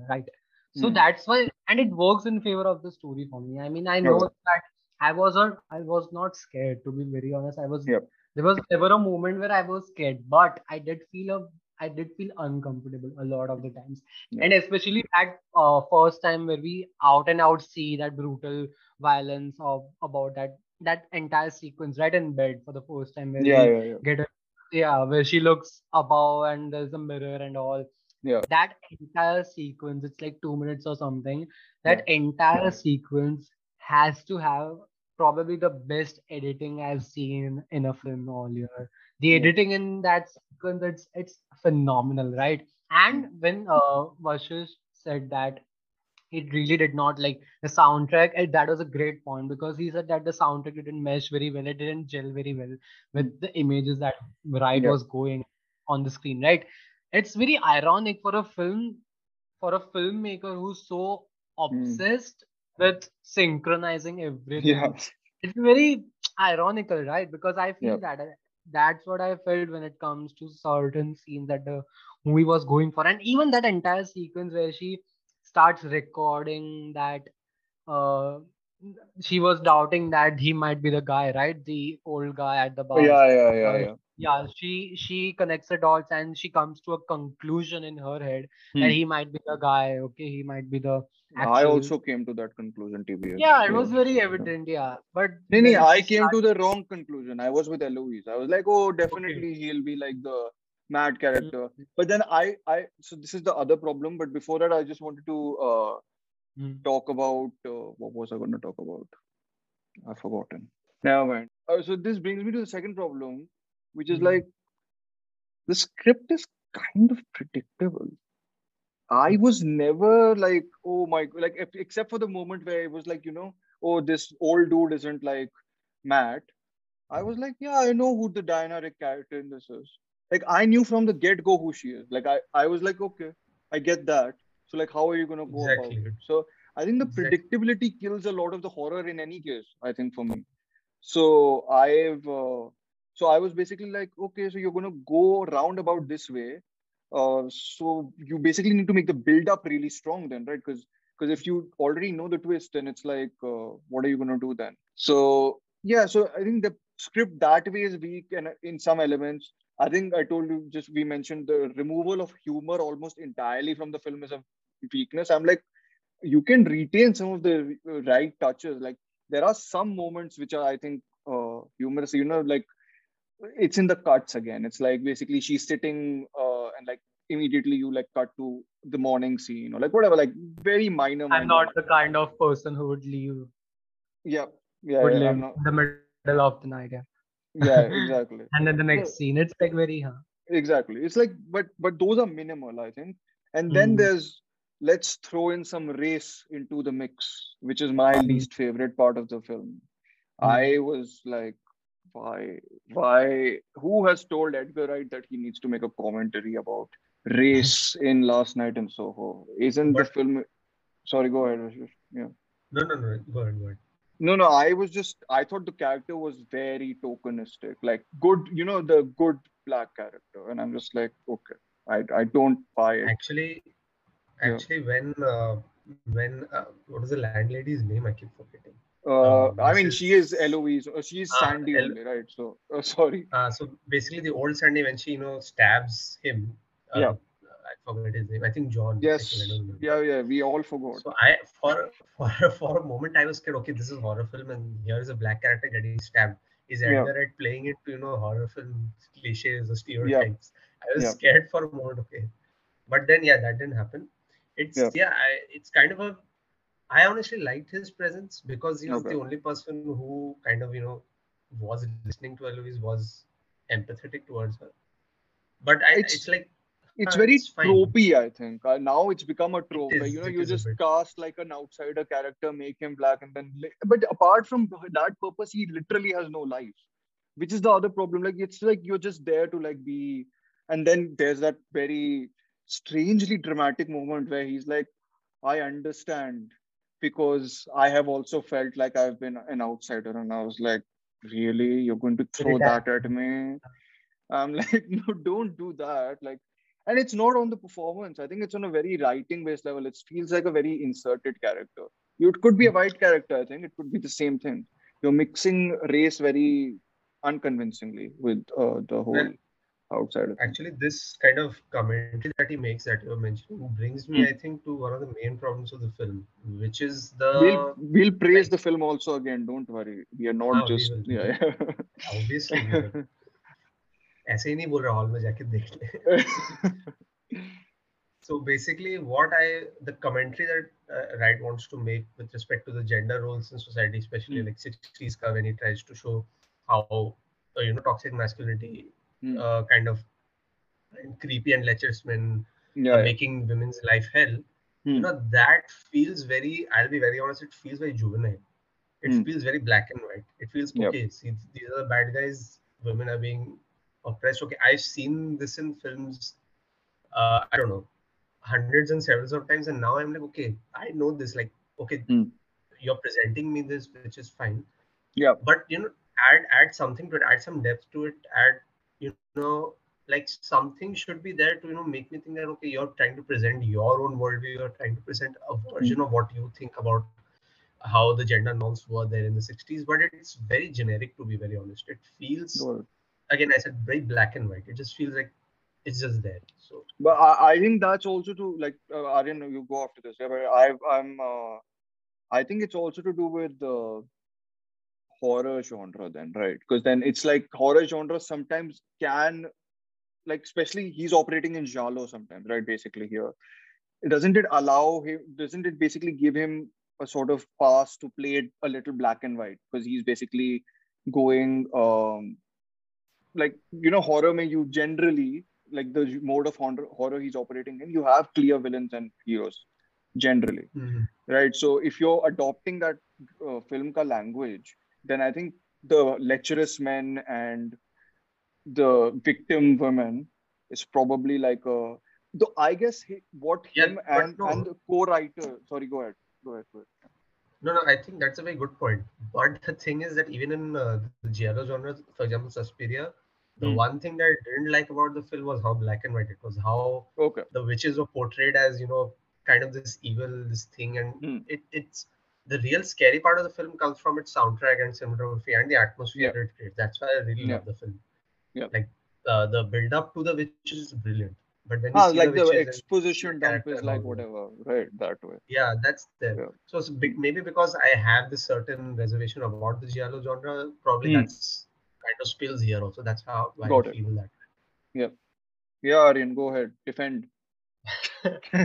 right? So Hmm. that's why, and it works in favor of the story for me. I mean, I know that I was not, I was not scared. To be very honest, I was. Yep. There was never a moment where I was scared, but I did feel a, I did feel uncomfortable a lot of the times Yeah. and especially that uh, first time where we out and out see that brutal violence of about that that entire sequence right in bed for the first time where yeah, we yeah, yeah. get a, yeah where she looks above and there's a mirror and all Yeah. that entire sequence it's like two minutes or something that entire sequence has to have probably the best editing i've seen in a film all year. The editing in that sequence it's it's phenomenal right? And mm. when uh Vashish said that it really did not like the soundtrack and that was a great point because he said that the soundtrack didn't mesh very well it didn't gel very well with mm. the images that Wright Yeah. was going on the screen right? It's very ironic for a film for a filmmaker who's so mm. obsessed with synchronizing everything Yeah. it's very ironical right because i feel Yep. that that's what i felt when it comes to certain scenes that the movie was going for and even that entire sequence where she starts recording that uh she was doubting that he might be the guy right the old guy at the bar Yeah, yeah, yeah, yeah. Yeah she she connects the dots and she comes to a conclusion in her head Hmm. that he might be the guy okay he might be the I also came to that conclusion, TBS. yeah it was very evident yeah but No, no, I came started- to the wrong conclusion. I was with Eloise. I was like, oh, definitely he'll be like the mad character. But then I, I, so this is the other problem. But before that, I just wanted to uh, Hmm. talk about uh, what was I going to talk about? I've forgotten. Never mind. Uh, so this brings me to the second problem, which is Mhm. like the script is kind of predictable. I was never like, oh my, like ex- except for the moment where it was like, you know, oh, this old dude isn't like Matt. I was like, yeah, I know who the Diana character in this is. Like I knew from the get go who she is. Like I, I was like, okay, I get that. So like, how are you gonna go Exactly. about it? So I think the Exactly. predictability kills a lot of the horror in any case. I think for me. So I've uh, So I was basically like, okay, so you're gonna go round about this way. Uh, so you basically need to make the build up really strong then, Wright? Because because if you already know the twist, then it's like, uh, what are you gonna do then? So yeah, so I think the script that way is weak and in some elements. I think I told you just we mentioned the removal of humor almost entirely from the film is a weakness. I'm like, you can retain some of the right touches. Like there are some moments which are, I think, uh, humorous. You know, like it's in the cuts again. It's like basically she's sitting uh, and like immediately you like cut to the morning scene or like whatever, like very minor. I'm minor not the kind of person who would leave Yeah, yeah, would yeah, live not- the middle of the night. Yeah. yeah, exactly. And then the So- next scene, it's like very huh. exactly it's like but but those are minimal i think and then Mm. there's let's throw in some race into the mix which is my Mm. least favorite part of the film Mm. i was like why why who has told edgar wright that he needs to make a commentary about race in last night in soho isn't the film sorry go ahead yeah No, no, no. Go ahead, go ahead. no, no, I was just, I thought the character was very tokenistic, like good, you know, the good black character. And I'm just like, okay, I, I don't buy it. Actually, Yeah. actually, when uh, when uh, what is the landlady's name? I keep forgetting. Uh, Um, I mean, this she is Eloise, uh, she is Ah, Sandy El- only, right? So, uh, sorry. Uh, so basically, the old Sandy when she you know stabs him. Uh, Yeah. I forgot his name. I think John. Yes. think, I don't remember. Yeah, yeah, we all forgot. So I for for for a moment I was scared. Okay, this is horror film, and here is a black character getting stabbed. Is Yeah. Edgar Wright playing it to you know horror film cliches or stereotypes? I was Yeah. scared for a moment. Okay, but then yeah, that didn't happen. It's Yeah. yeah, I, it's kind of a. I honestly liked his presence because he was Okay. the only person who kind of you know was listening to Eloise, was empathetic towards her. But I, It's- it's, like It's uh, very it's tropey, I think. Uh, now it's become a trope. is, you know, you just cast like an outsider character, make him black, and then. But apart from that purpose, he literally has no life, which is the other problem. Like it's like you're just there to like be, and then there's that very strangely dramatic moment where he's like, "I understand," because I have also felt like I've been an outsider, and I was like, "Really, you're going to throw that- at me?" I'm like, no, don't do that. Like, and it's not on the performance. I think it's on a very writing based level. It feels like a very inserted character. You- It could be a white character. I think it could be the same thing. You're mixing race very unconvincingly with uh, the whole outside of actually this kind of commentary that he makes that you're mentioning brings me mm. i think to one of the main problems of the film which is the we'll, we'll praise like, the film also again don't worry. We are not ah, just will, yeah, yeah. obviously ऐसे ही नहीं बोल रहा hall में जाके देख ले। So basically what i the commentary that uh, Wright wants to make with respect to the gender roles in society especially hmm. like 60s ka when he tries to show how uh, you know toxic masculinity Hmm. uh, kind of creepy and lecherous men yeah, yeah. making women's life hell Hmm. you know that feels very i'll be very honest it feels very juvenile it Hmm. feels very black and white it feels Yep. okay see, these are the bad guys women are being oppressed okay i've seen this in films uh, i don't know hundreds and several of times and now i'm like okay i know this like okay Hmm. you're presenting me this which is fine Yeah. but you know add add something to it add some depth to it add know like something should be there to you know make me think that okay you're trying to present your own worldview you're trying to present a version of what you think about how the gender norms were there in the 60s but it's very generic to be very honest. It feels Well, again i said very black and white. It just feels like it's just there so. But I, I think that's also to like uh, Aryan, you go after this. Yeah, but I I'm uh, I think it's also to do with the horror genre then, right? Because then it's like horror genre sometimes can like especially he's operating in giallo sometimes, right? Basically here. Doesn't it allow him doesn't it basically give him a sort of pass to play it a little black and white? Because he's basically going um like you know horror may you generally like the mode of horror, horror he's operating in you have clear villains and heroes generally right so if you're adopting that uh, film ka language then i think the lecherous men and the victim women is probably like a though i guess he, what Yeah, him but and no. and the co-writer sorry go ahead go ahead, go ahead. No, no, I think that's a very good point. But the thing is that even in uh, the giallo genre, for example, Suspiria, the Hmm. one thing that I didn't like about the film was how black and white it was. How Okay. the witches were portrayed as you know kind of this evil, this thing, and Hmm. it it's the real scary part of the film comes from its soundtrack and cinematography and the atmosphere Yeah. it creates. That's why I really Yeah. love the film. Yeah. Like uh, the build up to the witches is brilliant, but when Ah, like the the exposition dump is like whatever, right? That way. Yeah, that's there. Yeah. So it's big, maybe because I have this certain reservation about the giallo genre, probably Hmm. that's kind of spills here also. That's how why Got I it. feel that. Yeah, Aryan, go ahead. Defend.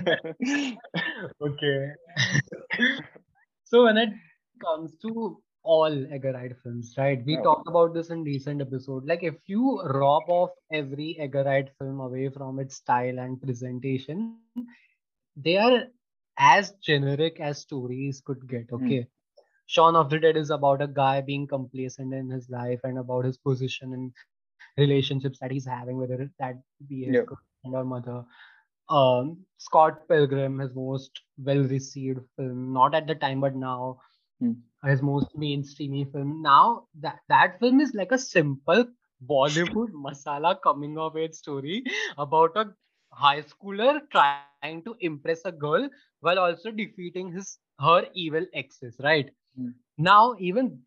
okay. so when it comes to all Edgar films, right? We Yeah. talked about this in recent episode. Like if you rob off every Edgar film away from its style and presentation, they are as generic as stories could get. Hmm. Okay. Shaun of the Dead is about a guy being complacent in his life and about his position in relationships that he's having, whether that be his Yeah. girlfriend or mother. Um, Scott Pilgrim, his most well-received film, not at the time, but now, Hmm. his most mainstreamy film. Now that that film is like a simple Bollywood masala coming of age story about a high schooler trying to impress a girl while also defeating his her evil exes, right? Hmm. Now even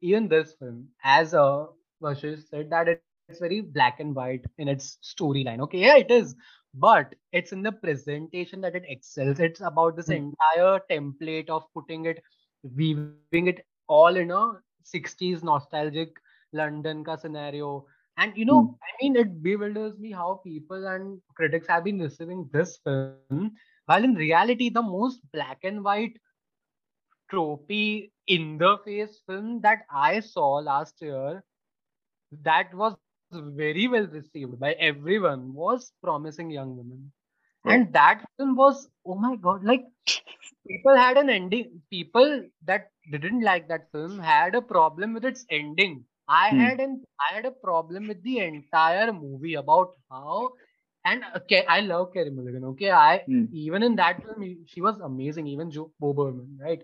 even this film, as uh, Vashish said, that it- it's very black and white in its storyline. Okay, yeah, it is, but it's in the presentation that it excels. It's about this Hmm. entire template of putting it, weaving it all in a 60s nostalgic London ka scenario. And you know, I mean, it bewilders me how people and critics have been receiving this film, while in reality, the most black and white tropey in the face film that I saw last year that was very well received by everyone was Promising Young Women. Yeah. And that film was, oh my god, like people had an ending. People that didn't like that film had a problem with its ending. I Hmm. had an I had a problem with the entire movie about how and okay, I love Carey Mulligan. Okay, I Hmm. even in that film she was amazing. Even Joe Bo Burnham, right?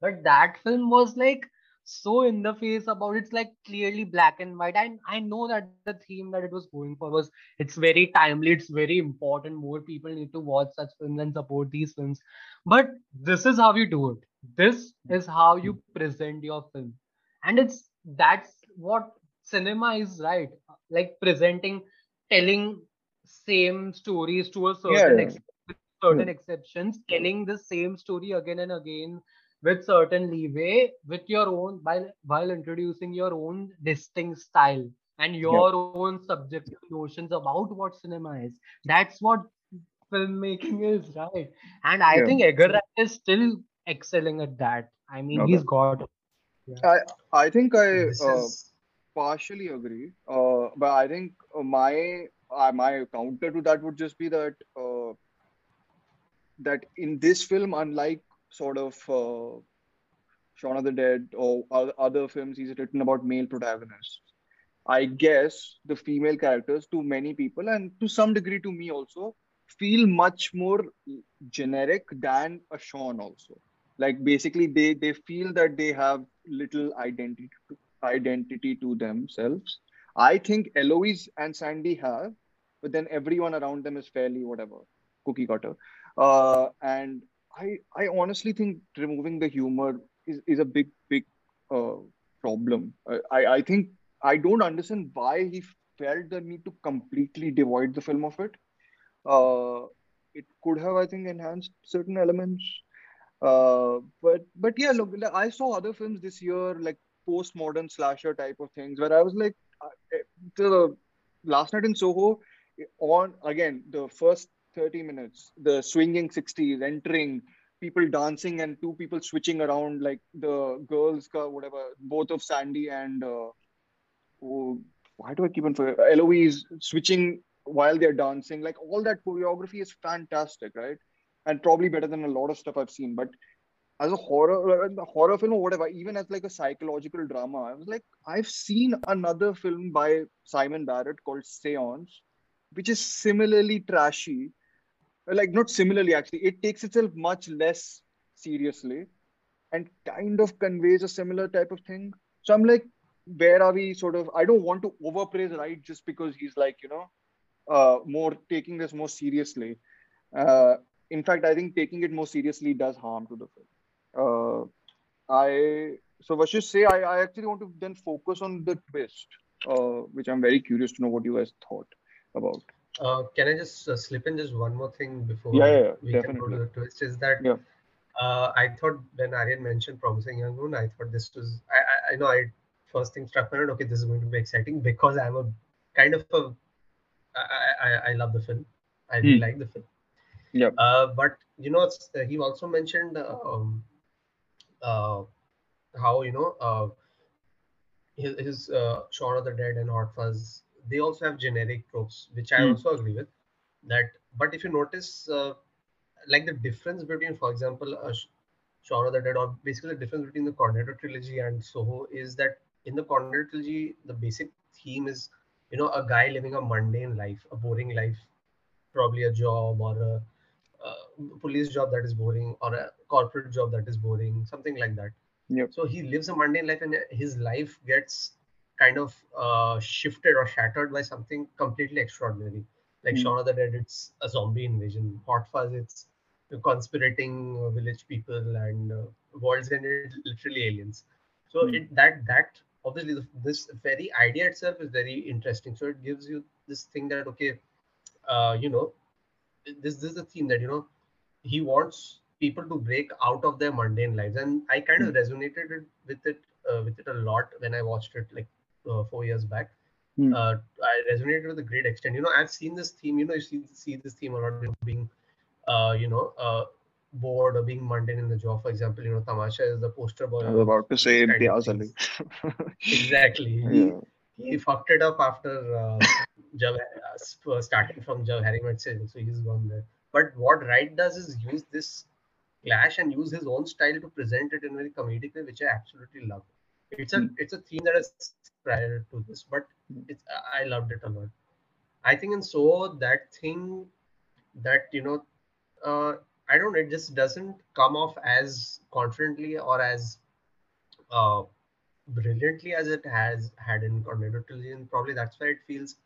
But that film was like so in the face about it's like clearly black and white. And I know that the theme that it was going for was it's very timely, it's very important. More people need to watch such films and support these films. But this is how you do it. This is how you present your film. And it's that's what cinema is, right? Like presenting, telling same stories to a certain yeah. extent, certain Yeah. exceptions, telling the same story again and again with certain leeway with your own while while introducing your own distinct style and your own subjective notions about what cinema is. That's what filmmaking is right? And i Yeah. think edgar is still excelling at that. I mean Okay. he's got I I think I uh, is partially agree, uh, but I think uh, my uh, my counter to that would just be that uh, that in this film, unlike sort of uh, Shaun of the Dead or other films, he's written about male protagonists. I guess the female characters, to many people, and to some degree to me also, feel much more generic than a Shaun also. Like basically, they they feel that they have little identity identity to themselves. I think Eloise and Sandy have, but then everyone around them is fairly whatever cookie cutter. Uh, and I I honestly think removing the humor is, is a big big uh, problem. I I think I don't understand why he felt the need to completely devoid the film of it. Uh, it could have I think enhanced certain elements. Uh, but but yeah, look, I saw other films this year like postmodern slasher type of things where I was like, uh, eh, the last night in Soho on again the first 30 minutes. The swinging 60s entering people dancing and two people switching around like the girls whatever both of sandy and uh, oh, why do i keep on forgetting eloise switching while they're dancing like all that choreography is fantastic right? And probably better than a lot of stuff i've seen but as a horror horror film or whatever even as like a psychological drama i was like i've seen another film by simon barrett called seance which is similarly trashy like not similarly actually it takes itself much less seriously and kind of conveys a similar type of thing. So I'm like, where are we sort of? I don't want to overpraise Wright just because he's like, you know, uh, more taking this more seriously. Uh, in fact, I think taking it more seriously does harm to the film. Uh, I so what you say, I, I actually want to then focus on the twist, uh, which I'm very curious to know what you guys thought about. Uh, can I just uh, slip in just one more thing before Yeah, yeah, yeah, we can go to the twist? Is that Yeah. uh, I thought when Aryan mentioned promising young woman, I thought this was I, I I know I first thing struck me. Okay, this is going to be exciting because I'm a kind of a I I, I- love the film. I really Hmm. like the film. Yeah. Uh, but you know, uh, he also mentioned um, uh, how you know uh, his, his uh, Shaun of the Dead and Hot Fuzz. They also have generic tropes, which I Hmm. also agree with. That, but if you notice, uh, like the difference between, for example, Shaun the Dead, or basically the difference between the Cornetto trilogy and Soho is that in the Cornetto trilogy, the basic theme is, you know, a guy living a mundane life, a boring life, probably a job or a, uh police job that is boring or a corporate job that is boring, something like that. Yep. So he lives a mundane life, and his life gets kind of uh, shifted or shattered by something completely extraordinary. Like Hmm. Shaun of the Dead, it's a zombie invasion. Hot Fuzz, it's conspirating village people, and uh, World's it's literally aliens. So Hmm. it that that obviously the, this very idea itself is very interesting. So it gives you this thing that okay, uh, you know, this this is a theme that you know he wants people to break out of their mundane lives, and I kind of resonated with it uh, with it a lot when I watched it like uh, four years back. Hmm. Uh, I resonated with a great extent. You know, I've seen this theme. You know, you see see this theme a lot. You being, uh, you know, uh, bored or being mundane in the job. For example, you know, Tamasha is the poster boy. I was about to say kind of Imtiaz Ali. things. Exactly. He, yeah. he fucked it up after uh, Jab, uh, starting from Jab Harry Met so he's gone there. But what Wright does is use this clash and use his own style to present it in a very comedic way, which I absolutely love. It's a it's a theme that is prior to this, but it's I loved it a lot. I think and so that thing that you know uh, I don't know, it just doesn't come off as confidently or as uh, brilliantly as it has had in Cornetto trilogy, and probably that's why it feels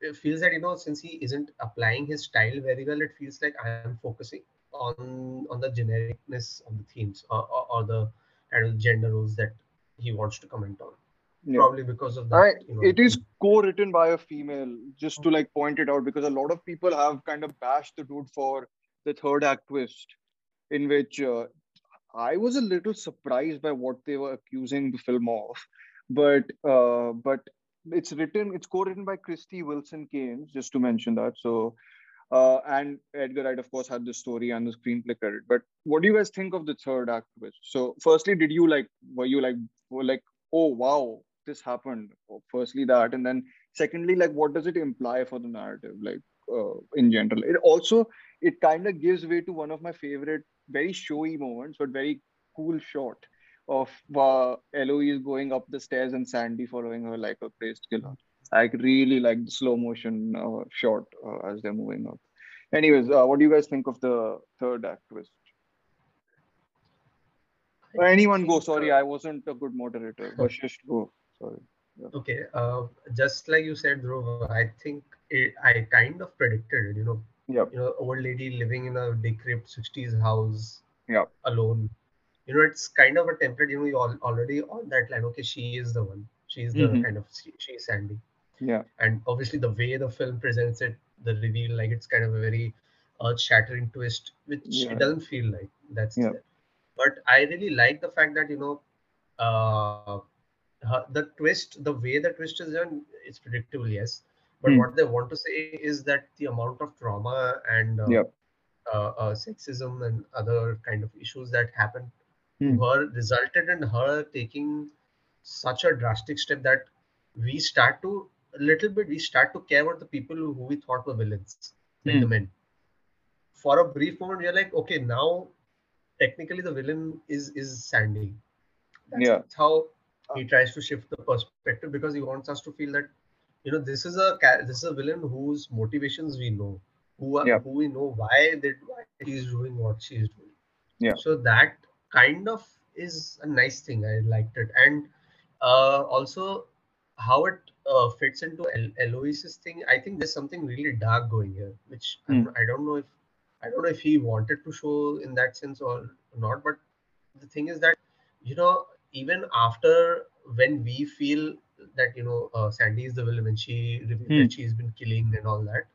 it feels that you know since he isn't applying his style very well, it feels like I am focusing on on the genericness of the themes or, or, or the kind of gender roles that he wants to comment on. Yeah. Probably because of that. I, you know, it is co-written by a female, just to like point it out, because a lot of people have kind of bashed the dude for the third act twist, in which uh, I was a little surprised by what they were accusing the film of, but uh, but it's written, it's co-written by Krysty Wilson-Cairns, just to mention that. So. Uh, and Edgar Wright, of course, had the story and the screenplay credit. But what do you guys think of the third act twist? So, firstly, did you like, were you like, like, oh wow, this happened? Firstly, that, and then secondly, like, what does it imply for the narrative, like, uh, in general? It also, it kind of gives way to one of my favorite, very showy moments, but very cool shot of uh, Eloise going up the stairs and Sandy following her like a crazed killer. I really like the slow motion uh, shot uh, as they're moving up. Anyways, uh, what do you guys think of the third act twist? Or anyone go. Sorry, uh, I wasn't a good moderator. Vashish, go. Sorry. Okay, uh, just like you said, Dhruv, I think it, I kind of predicted. You know, Yep. you know, old lady living in a decrepit 60s house Yep. alone. You know, it's kind of a template. You know, you all already on that line. Okay, she is the one. She's the Mhm. kind of she, she's Sandy. Yeah. And obviously, the way the film presents it, the reveal, like it's kind of a very earth-shattering twist, which Yeah. it doesn't feel like. That's Yeah. But I really like the fact that you know, uh, the twist, the way the twist is done, it's predictable, yes. But Hmm. what they want to say is that the amount of trauma and uh, Yep. uh, uh, sexism and other kind of issues that happened to her resulted in her taking such a drastic step that we start to a little bit we start to care about the people who, we thought were villains, like Hmm. the men. For a brief moment, we're like, okay, now technically the villain is is Sandy. That's Yeah. how he tries to shift the perspective because he wants us to feel that you know this is a this is a villain whose motivations we know, who are, Yeah. who we know why they why he's doing what she's doing. Yeah. So that kind of is a nice thing. I liked it, and uh, also how it uh, fits into El- Eloise's thing. I think there's something really dark going here, which I'm, I don't know if I don't know if he wanted to show in that sense or not. But the thing is that you know even after when we feel that you know uh, Sandy is the villain when she Hmm. that she's been killing and all that,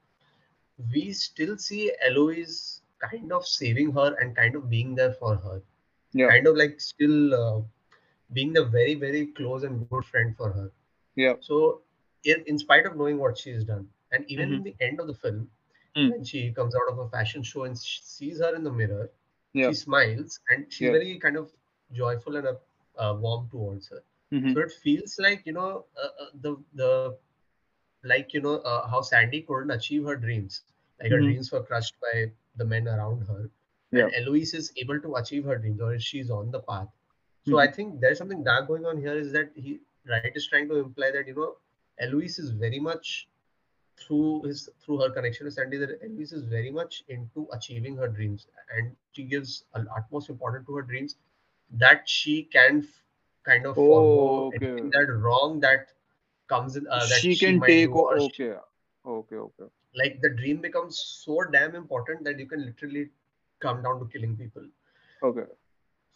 we still see Eloise kind of saving her and kind of being there for her, Yeah. kind of like still uh, being the very very close and good friend for her. Yeah. So in, in spite of knowing what she's done, and even in the end of the film, Hmm. when she comes out of a fashion show and sees her in the mirror, Yeah. she smiles and she's Yeah. very kind of joyful and uh, uh, warm towards her. Mhm. So it feels like you know uh, uh, the the like you know uh, how Sandy couldn't achieve her dreams, like her Mhm. dreams were crushed by the men around her, Yeah. and Eloise is able to achieve her dreams, or she's on the path. So Mhm. I think there's something dark going on here. Is that he Wright is trying to imply that you know Eloise is very much through his through her connection with Sandy that Eloise is very much into achieving her dreams, and she gives a utmost importance to her dreams that she can f- kind of follow Oh, okay. that wrong that comes in uh, that she can might take. do, o- or she- Okay. Okay. Okay. like the dream becomes so damn important that you can literally come down to killing people. Okay.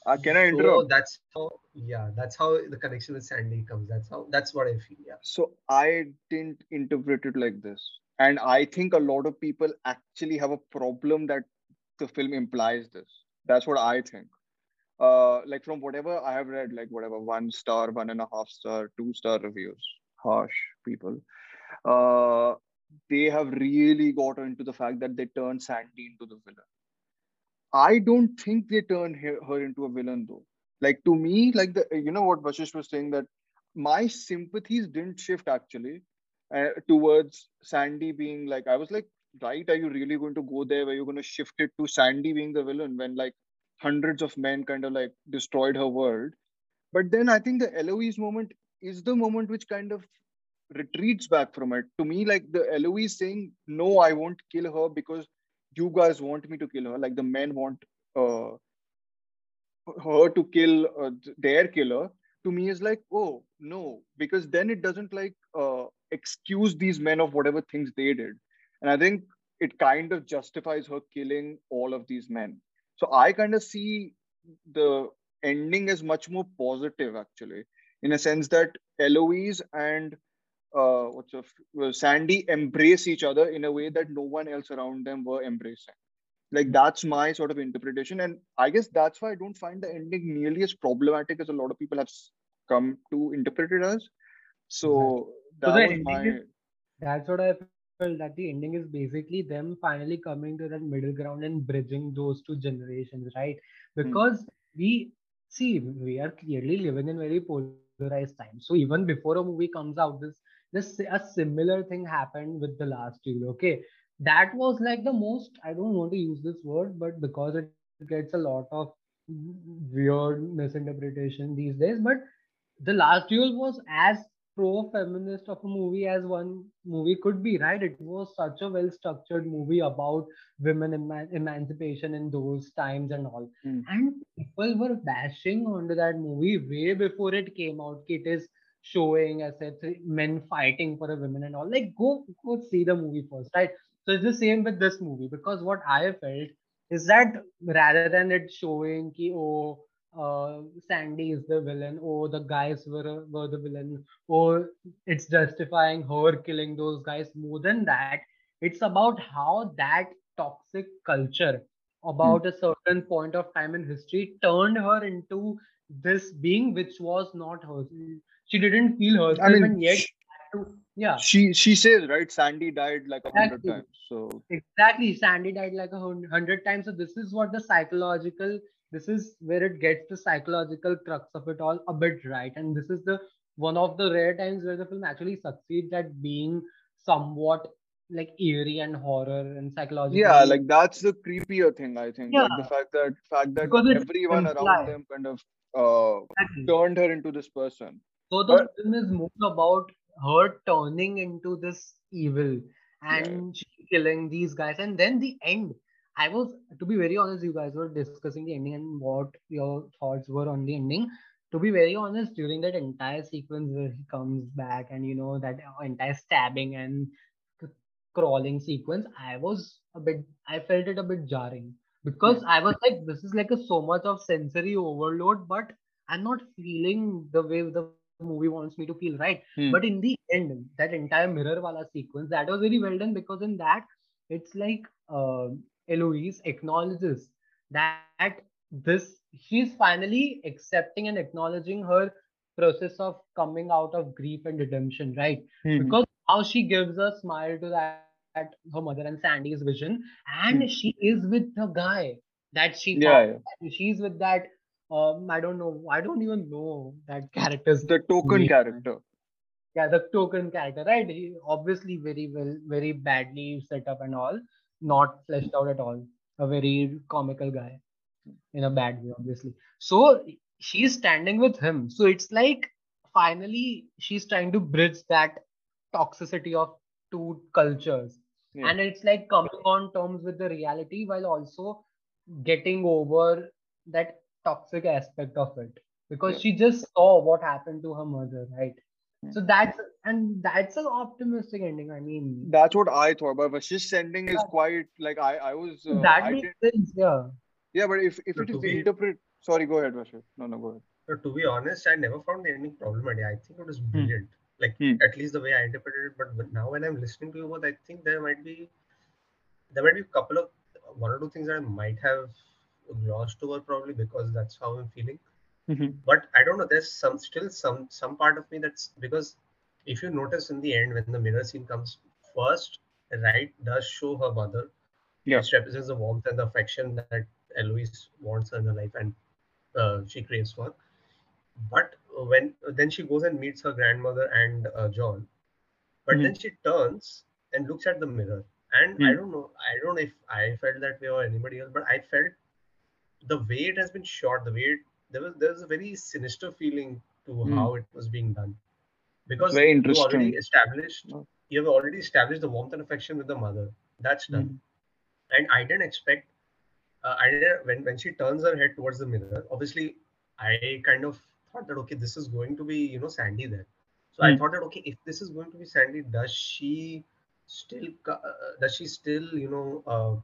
Uh, can I So interrupt? that's how yeah, that's how the connection with Sandy comes. That's how that's what I feel. Yeah. So I didn't interpret it like this. And I think a lot of people actually have a problem that the film implies this. That's what I think. Uh, like from whatever I have read, like whatever one star, one and a half star, two star reviews, harsh people. Uh, they have really got into the fact that they turn Sandy into the villain. I don't think they turn her, her into a villain though. Like to me, like the you know what Vashish was saying that my sympathies didn't shift actually uh, towards Sandy being like I was like, right, are you really going to go there where you're going to shift it to Sandy being the villain when like hundreds of men kind of like destroyed her world? But then I think the Eloise moment is the moment which kind of retreats back from it. To me, like the Eloise saying, "No, I won't kill her because you guys want me to kill her." Like the men want uh, her to kill uh, their killer. To me, is like, oh no, because then it doesn't like uh, excuse these men of whatever things they did, and I think it kind of justifies her killing all of these men. So I kind of see the ending as much more positive, actually, in a sense that Eloise and uh, what's a, Sandy embrace each other in a way that no one else around them were embracing. Like that's my sort of interpretation, and I guess that's why I don't find the ending nearly as problematic as a lot of people have come to interpret it as. So that the was my is- That's what I felt that the ending is basically them finally coming to that middle ground and bridging those two generations, right? Because we see we are clearly living in very polarized times. So even before a movie comes out, this this a similar thing happened with the last duel. Okay, that was like the most I don't want to use this word, but because it gets a lot of weird misinterpretation these days, but the last duel was as pro-feminist of a movie as one movie could be right it was such a well-structured movie about women eman- emancipation in those times and all Hmm. and people were bashing onto that movie way before it came out it is showing I said men fighting for a women and all like go go see the movie first right so it's the same with this movie because what i felt is that rather than it showing ki, oh uh, Sandy is the villain, or the guys were were the villain, or it's justifying her killing those guys. More than that, it's about how that toxic culture about a certain point of time in history turned her into this being which was not hers. She didn't feel herself, I mean, and yet, sh- had to- yeah, she she says right, Sandy died like a hundred Exactly. times. So Exactly. Sandy died like a hundred times. So this is what the psychological, this is where it gets the psychological crux of it all a bit right. And this is the one of the rare times where the film actually succeeds at being somewhat like eerie and horror and psychological. yeah, like that's the creepier thing. I think like the fact that fact that Because everyone around them kind of uh Exactly. turned her into this person. So the But- film is more about her turning into this evil and she killing these guys. And then the end, I was, to be very honest, you guys were discussing the ending and what your thoughts were on the ending. To be very honest, during that entire sequence where he comes back and you know that entire stabbing and crawling sequence, I was a bit, I felt it a bit jarring because I was like, this is like a so much of sensory overload, but I'm not feeling the way the movie wants me to feel, right? Hmm. But in the end, that entire mirror wala sequence, that was very well done because in that, it's like uh, Eloise acknowledges that this she's finally accepting and acknowledging her process of coming out of grief and redemption, right? Mhm. Because how she gives a smile to that at her mother and Sandy's vision, and Hmm. she is with the guy that she Yeah, yeah. She's with that. Um, I don't know. I don't even know that character's The token name. character. Yeah, the token character, right? He obviously very well, very badly set up and all, not fleshed out at all. A very comical guy in a bad way, obviously. So she's standing with him. So it's like finally she's trying to bridge that toxicity of two cultures. Yeah. And it's like coming on terms with the reality while also getting over that toxic aspect of it. Because Yeah. she just saw what happened to her mother, right? Yeah. So that's and that's an optimistic ending. I mean, That's what I thought, but Vashish's ending is Yeah. quite like I I was uh, that I makes did, sense. Yeah. yeah, but if if So it to be- interpret sorry, go ahead, Vashish. No, no, go ahead. So to be honest, I never found the ending problematic. I think it was brilliant. Like Hmm. at least the way I interpreted it. But when- now when I'm listening to you both, I think there might be there might be a couple of one or two things that I might have glossed over probably because that's how I'm feeling. But I don't know. There's some still some some part of me that's because if you notice in the end when the mirror scene comes first, right, does show her mother. Yeah. Which represents the warmth and the affection that Eloise wants in her life and uh, she craves for. But when then she goes and meets her grandmother and uh, John, but Mhm. then she turns and looks at the mirror, and I Hmm. don't know, I don't know if I felt that way or anybody else, but I felt the way it has been shot, the way it, there was there was a very sinister feeling to Hmm. how it was being done, because Very you already established Oh. you have already established the warmth and affection with the mother. That's done Hmm. and I didn't expect. Uh, I didn't when when she turns her head towards the mirror. Obviously, I kind of thought that okay, this is going to be you know Sandy there. So I Hmm. thought that okay, if this is going to be Sandy, does she still uh, does she still you know uh,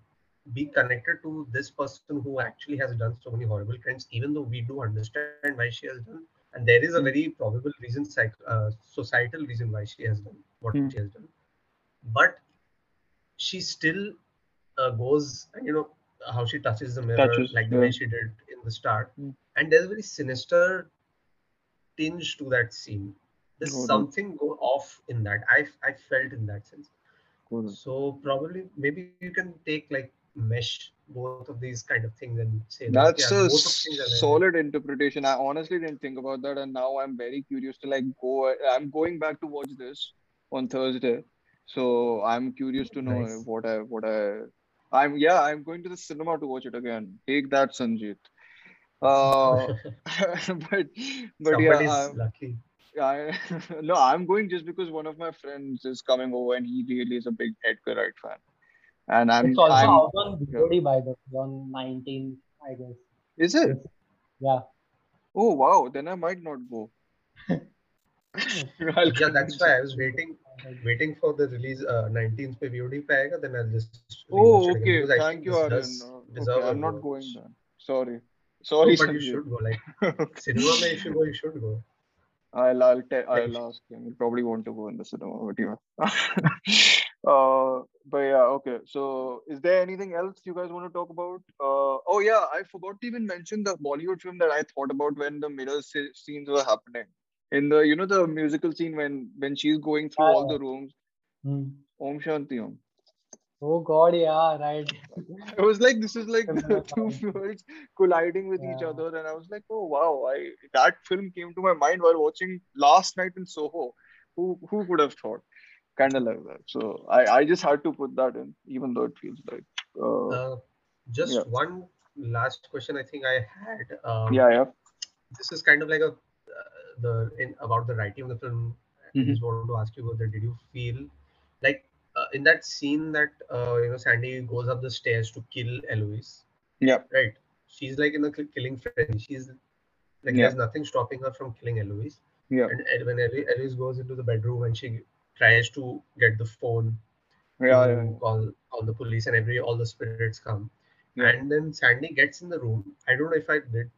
be connected to this person who actually has done so many horrible crimes? Even though we do understand why she has done, and there is a Hmm. very probable reason, psych, uh, societal reason why she has done what Hmm. she has done, but she still uh, goes and you know how she touches the mirror Touches, like the yeah. way she did in the start Mm. and there's a very sinister tinge to that scene there's it. something go off in that i i felt in that sense Cool. so probably maybe you can take like mesh both of these kind of things and say that, That's yeah, a both of things are there. solid interpretation. I honestly didn't think about that, and now I'm very curious to like go. I'm going back to watch this on Thursday, so I'm curious to know Nice. what I what I. I'm yeah. I'm going to the cinema to watch it again. Take that, Sanjeet Uh, but but yeah, somebody's I'm- lucky I no, I'm going just because one of my friends is coming over and he really is a big Edgar Wright fan, and I'm it's also I'm, out on Blu-ray by the on 19, I guess. Is it? Yeah. Oh wow! Then I might not go. yeah, that's why I was waiting, waiting for the release. Uh, nineteenth uh, VOD paega, then I'll just. Oh okay. Thank you, Arun. Okay, I'm not going then. Sorry. Sorry, no, but you should go. Like cinema, if you go, you should go. I'll I'll, te- I'll ask him. He probably want to go in the cinema, but yeah. uh, but yeah, okay. So, is there anything else you guys want to talk about? Uh, oh yeah, I forgot to even mention the Bollywood film that I thought about when the mirror se- scenes were happening. In the you know the musical scene when when she's going through all the rooms. Hmm. Om Shanti Om. Oh God, yeah, right. I was like, this is like the two worlds colliding with each other, and I was like, oh wow, I that film came to my mind while watching last night in Soho. Who who would have thought? Kind of like that. So I I just had to put that in, even though it feels like uh, Uh, just Yeah. one last question I think I had. Um, yeah yeah. This is kind of like a uh, the in about the writing of the film. I Mhm. just wanted to ask you whether did you feel like uh, in that scene that uh, you know Sandy goes up the stairs to kill Eloise. Yeah. Right. She's like in the killing frenzy. She's like Yeah. there's nothing stopping her from killing Eloise. Yeah. And when Eloise goes into the bedroom and she tries to get the phone Yeah, yeah, call call the police and every all the spirits come. Yeah. And then Sandy gets in the room. I don't know if I did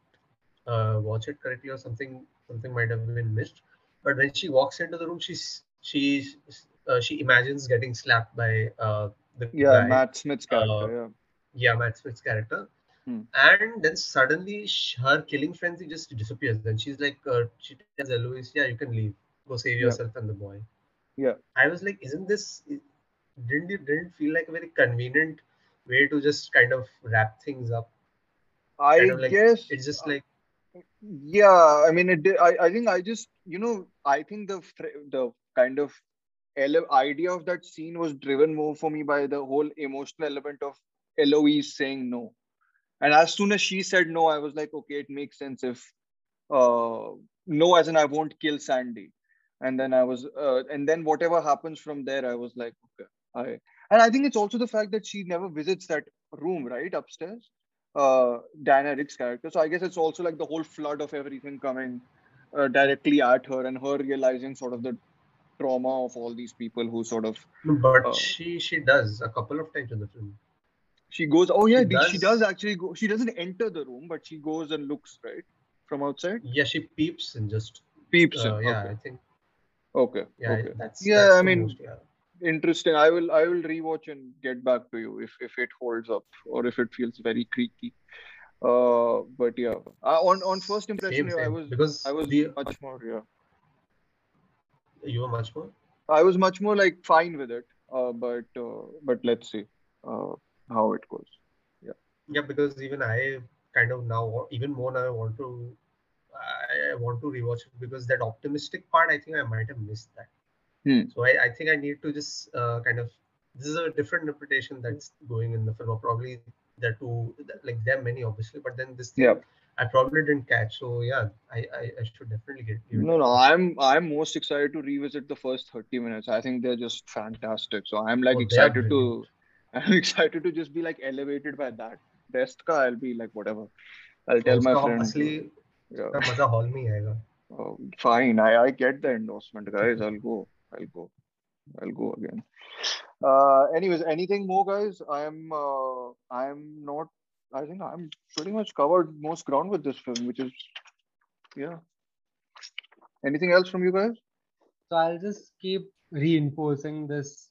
uh, watch it correctly or something something might have been missed. But when she walks into the room, she's she's uh, she imagines getting slapped by uh, the yeah. guy. Matt Smith's character. Uh, yeah. yeah, Matt Smith's character. Hmm. And then suddenly sh- her killing frenzy just disappears. Then she's like, uh, she tells Eloise, yeah, you can leave. Go save yourself and the boy. Yeah. I was like, isn't this, didn't it didn't feel like a very convenient way to just kind of wrap things up? I Kind of like, guess It's just like, Yeah, I mean, it. did- I I think I just you know I think the the kind of ele- idea of that scene was driven more for me by the whole emotional element of Eloise saying no, and as soon as she said no, I was like, okay, it makes sense if uh no, as in I won't kill Sandy, and then I was uh, and then whatever happens from there, I was like, okay, I and I think it's also the fact that she never visits that room right upstairs uh, Diana Rigg's character. So I guess it's also like the whole flood of everything coming uh, directly at her and her realizing sort of the trauma of all these people who sort of but Oh. she she does a couple of times in the film. she goes oh yeah She the- she does does- actually go she doesn't enter the room but she goes and looks right from outside Yeah, she peeps and just, peeps uh, yeah, okay I think, okay yeah, okay that's, Yeah, that's I mean, most, yeah. interesting i will i will rewatch and get back to you if if it holds up or if it feels very creaky uh but yeah uh, on on first impression Same, i was because i was the, much more yeah you were much more. I was much more like fine with it, uh, but uh, but let's see uh, how it goes. Yeah, Yeah, because even I kind of now, even more now, I want to, I want to rewatch it because that optimistic part, I think I might have missed that. Hmm. So I, I, think I need to just uh, kind of this is a different interpretation that's going in the film. Probably there are two like there are many obviously, but then this thing, yeah. I probably didn't catch. So yeah, I, I, I should definitely get you. No, no, I'm I'm most excited to revisit the first 30 minutes. I think they're just fantastic. So I'm like oh, excited to I'm excited to just be like elevated by that. Rest ka, I'll be like whatever. I'll so tell my friends. Yeah. उसका मजा hall में ही आएगा. Oh, fine. I, I get the endorsement, guys. I'll go. I'll go. I'll go again. Uh, anyways, anything more, guys? I'm uh, I'm not. I think I'm pretty much covered most ground with this film, which is yeah. Anything else from you guys? So I'll just keep reinforcing this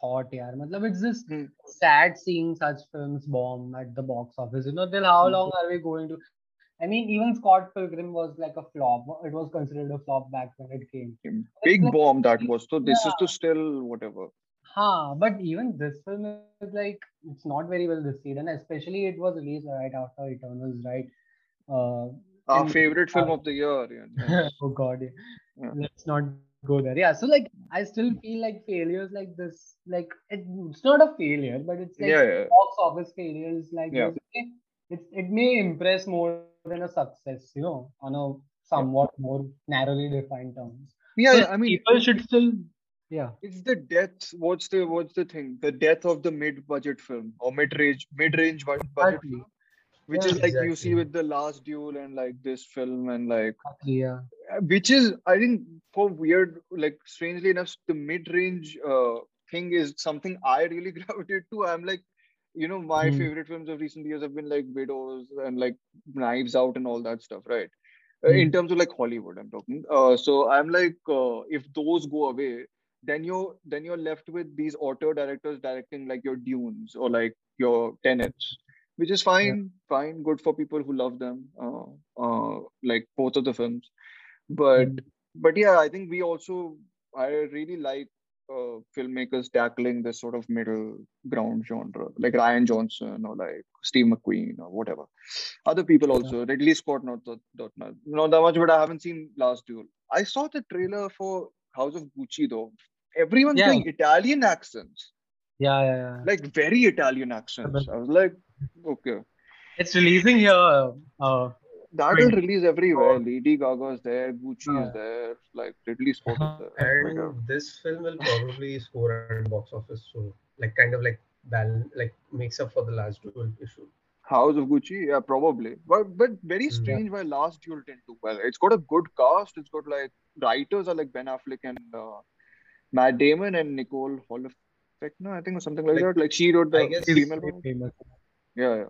thought, yeah. Matlab, it's just Hmm. sad seeing such films bomb at the box office. You know, till how Hmm. long are we going to? I mean, even Scott Pilgrim was like a flop. It was considered a flop back when it came. Big like- bomb that was. So this is to still whatever. Huh, but even this film is like it's not very well received, and especially it was released right after Eternals, right? Uh, Our in- favorite film uh, of the year. Yeah. oh god, yeah. Yeah. let's not go there. Yeah, so like I still feel like failures like this, like it, it's not a failure, but it's like Yeah, yeah. box office failures like Yeah. this. It it may impress more than a success, you know, on a somewhat more narrowly defined terms. Yeah, So yeah, I mean, people should still, yeah. it's the death. What's the what's the thing? The death of the mid-budget film or mid-range mid-range budget Exactly. film, which Yeah. is like you see with the Last Duel and like this film and like yeah. uh, which is I think for weird like strangely enough the mid-range uh, thing is something I really gravitate to. I'm like you know my Hmm. favorite films of recent years have been like Widows and like Knives Out and all that stuff, right? Uh, in terms of like Hollywood, I'm talking. Uh, so I'm like, uh, if those go away, then you're then you're left with these auteur directors directing like your Dunes or like your Tenets, which is fine, fine, good for people who love them. Uh, uh, like both of the films, but Hmm. but yeah, I think we also I really like uh, filmmakers tackling this sort of middle ground genre, like Rian Johnson or like Steve McQueen or whatever. Other people also, Ridley Scott, not that, that much, not that much, but I haven't seen Last Duel. I saw the trailer for House of Gucci though. Everyone's Yeah. doing Italian accents, Yeah, yeah, yeah. like very Italian accents. I was like, okay, It's releasing here uh, that will Twenty. release everywhere. Lady Gaga's there, Gucci is there, like Ridley Scott is there. Like, uh, And this film will probably score at box office, so like kind of like balance, like makes up for the last duel issue. House of Gucci, yeah, probably. But but very Mm. strange why Last Duel didn't do well. It's got a good cast. It's got like writers are like Ben Affleck and uh, Matt Damon and Nicole Holofcener, I think, or something like, Like, that. Like she wrote the female Very Yeah, yeah.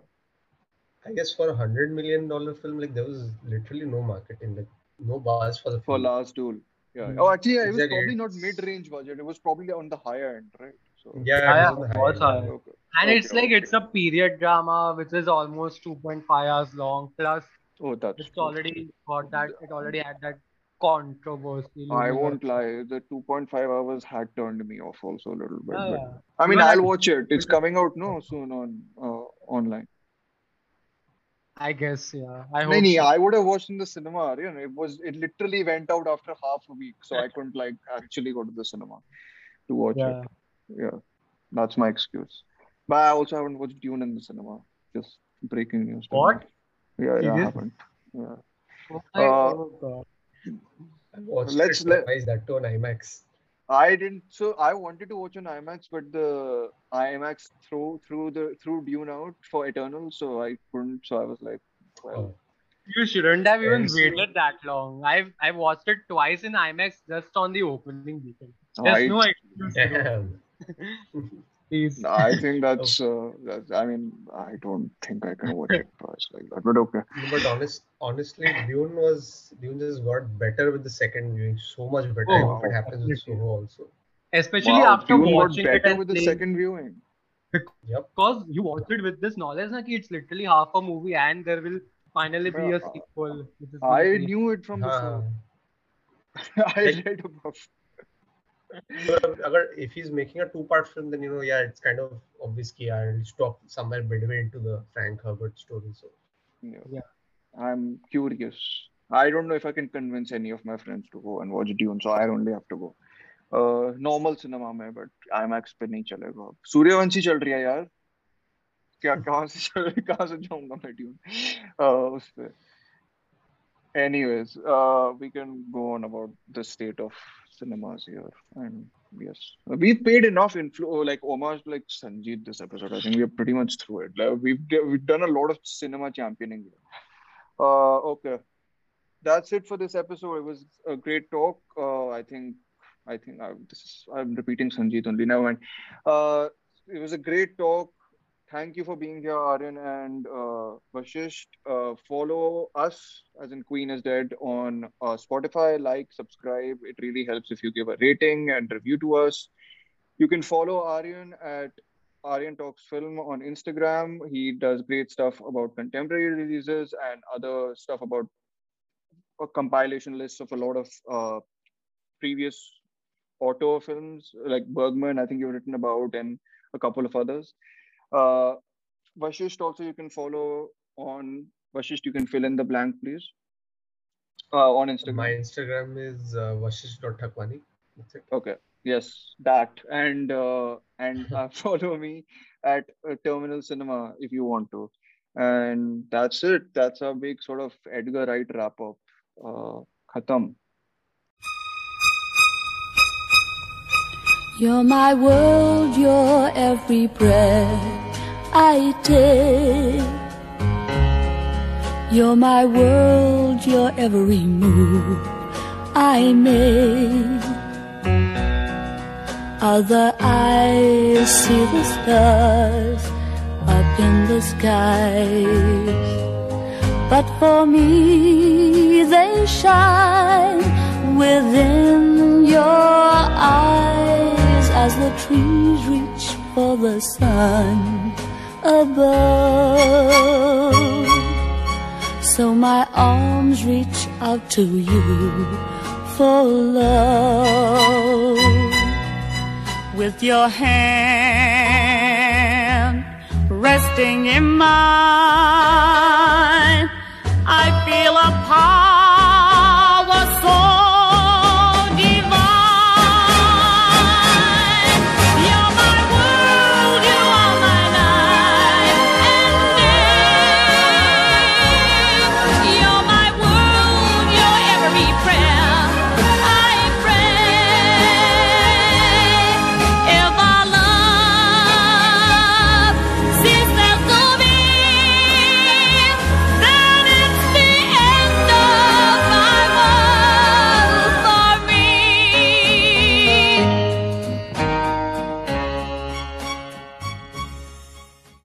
I guess for a hundred million dollar film, like there was literally no marketing, like no buzz for the For film. Last Duel. Yeah. Oh, actually, yeah, it was Exactly. probably not mid-range budget. It was probably on the higher end, right? So Yeah, Yeah, it was on the was high okay. And Okay, it's like it's a period drama which is almost 2.5 hours long. Plus, Oh, that's it's true. already got that. It already had that controversy. I won't lie. The 2.5 hours had turned me off also a little bit. Yeah, but- yeah. I mean, Even I'll watch it. It's coming out no soon on uh, online. I guess, yeah. I hope. No, no, so. I would have watched in the cinema. You know, it was it literally went out after half a week, so I couldn't like actually go to the cinema to watch Yeah. it. Yeah, that's my excuse. But I also haven't watched Dune in the cinema. Just breaking news. to. What? Yeah, yeah, I Serious? haven't. Yeah. Oh my Uh, God. I watched Let's it let- twice, that too on IMAX. I didn't. So I wanted to watch on IMAX, but the IMAX threw through the threw Dune out for Eternal, so I couldn't. So I was like, well, Oh. You shouldn't have even Yes. waited that long. I've I've watched it twice in IMAX just on the opening weekend. I, There's no excuse. to do. Damn. Please. I think that's. Uh, that's. I mean, I don't think I can watch it twice like that. But okay. But honest, honestly, Dune was Dune just got better with the second viewing. So much better. Oh, I hope it happens with definitely. Soho also. Especially Wow, after Dune watching it better and with the playing, second viewing. Yep. because you watched it with this knowledge, na, ki it's literally half a movie and there will finally be a sequel. Which is I knew it from the before. हाँ. I read about But agar, if he's making a two-part film, then you know, yeah, it's kind of obvious कि I'll stop somewhere midway into the Frank Herbert story. So Yeah. Yeah. I'm curious. I don't know if I can convince any of my friends to go and watch Dune, so I only have to go. Uh, normal cinema में but IMAX पे नहीं चलेगा अब सूर्यवंशी चल रही है यार क्या कहाँ से चल कहाँ से जाऊंगा मैं Dune uh, उस पे anyways uh, we can go on about the state of cinemas here and yes we've paid enough influ- like homage like Sanjeet this episode I think we're pretty much through it like, we've we've done a lot of cinema championing here. Uh, okay. That's it for this episode. It was a great talk. Uh, I think, I think I, this is, I'm repeating Sanjeet only. Never mind. Uh, it was a great talk. Thank you for being here, Aryan and uh, Vashisht. Uh, follow us, as in Queen is Dead, on uh, Spotify. Like, subscribe. It really helps if you give a rating and review to us. You can follow Aryan at Aryan Talks Film on Instagram. He does great stuff about contemporary releases and other stuff about a compilation list of a lot of uh, previous auteur films like Bergman, I think you've written about, and a couple of others. Uh, Vashisht also you can follow on Vashisht. You can fill in the blank, please. Uh, on Instagram. my Instagram is uh, vashish.thakwani. That's it. Okay. Yes, that and uh, and uh, follow me at uh, Terminal Cinema if you want to. And that's it. That's a big sort of Edgar Wright wrap up. Uh, khatam. You're my world, you're every breath I take. You're my world, you're every move I make. Other eyes see the stars up in the skies. But for me, they shine within your eyes as the trees reach for the sun above. So my arms reach out to you for love. With your hand resting in mine, I feel a part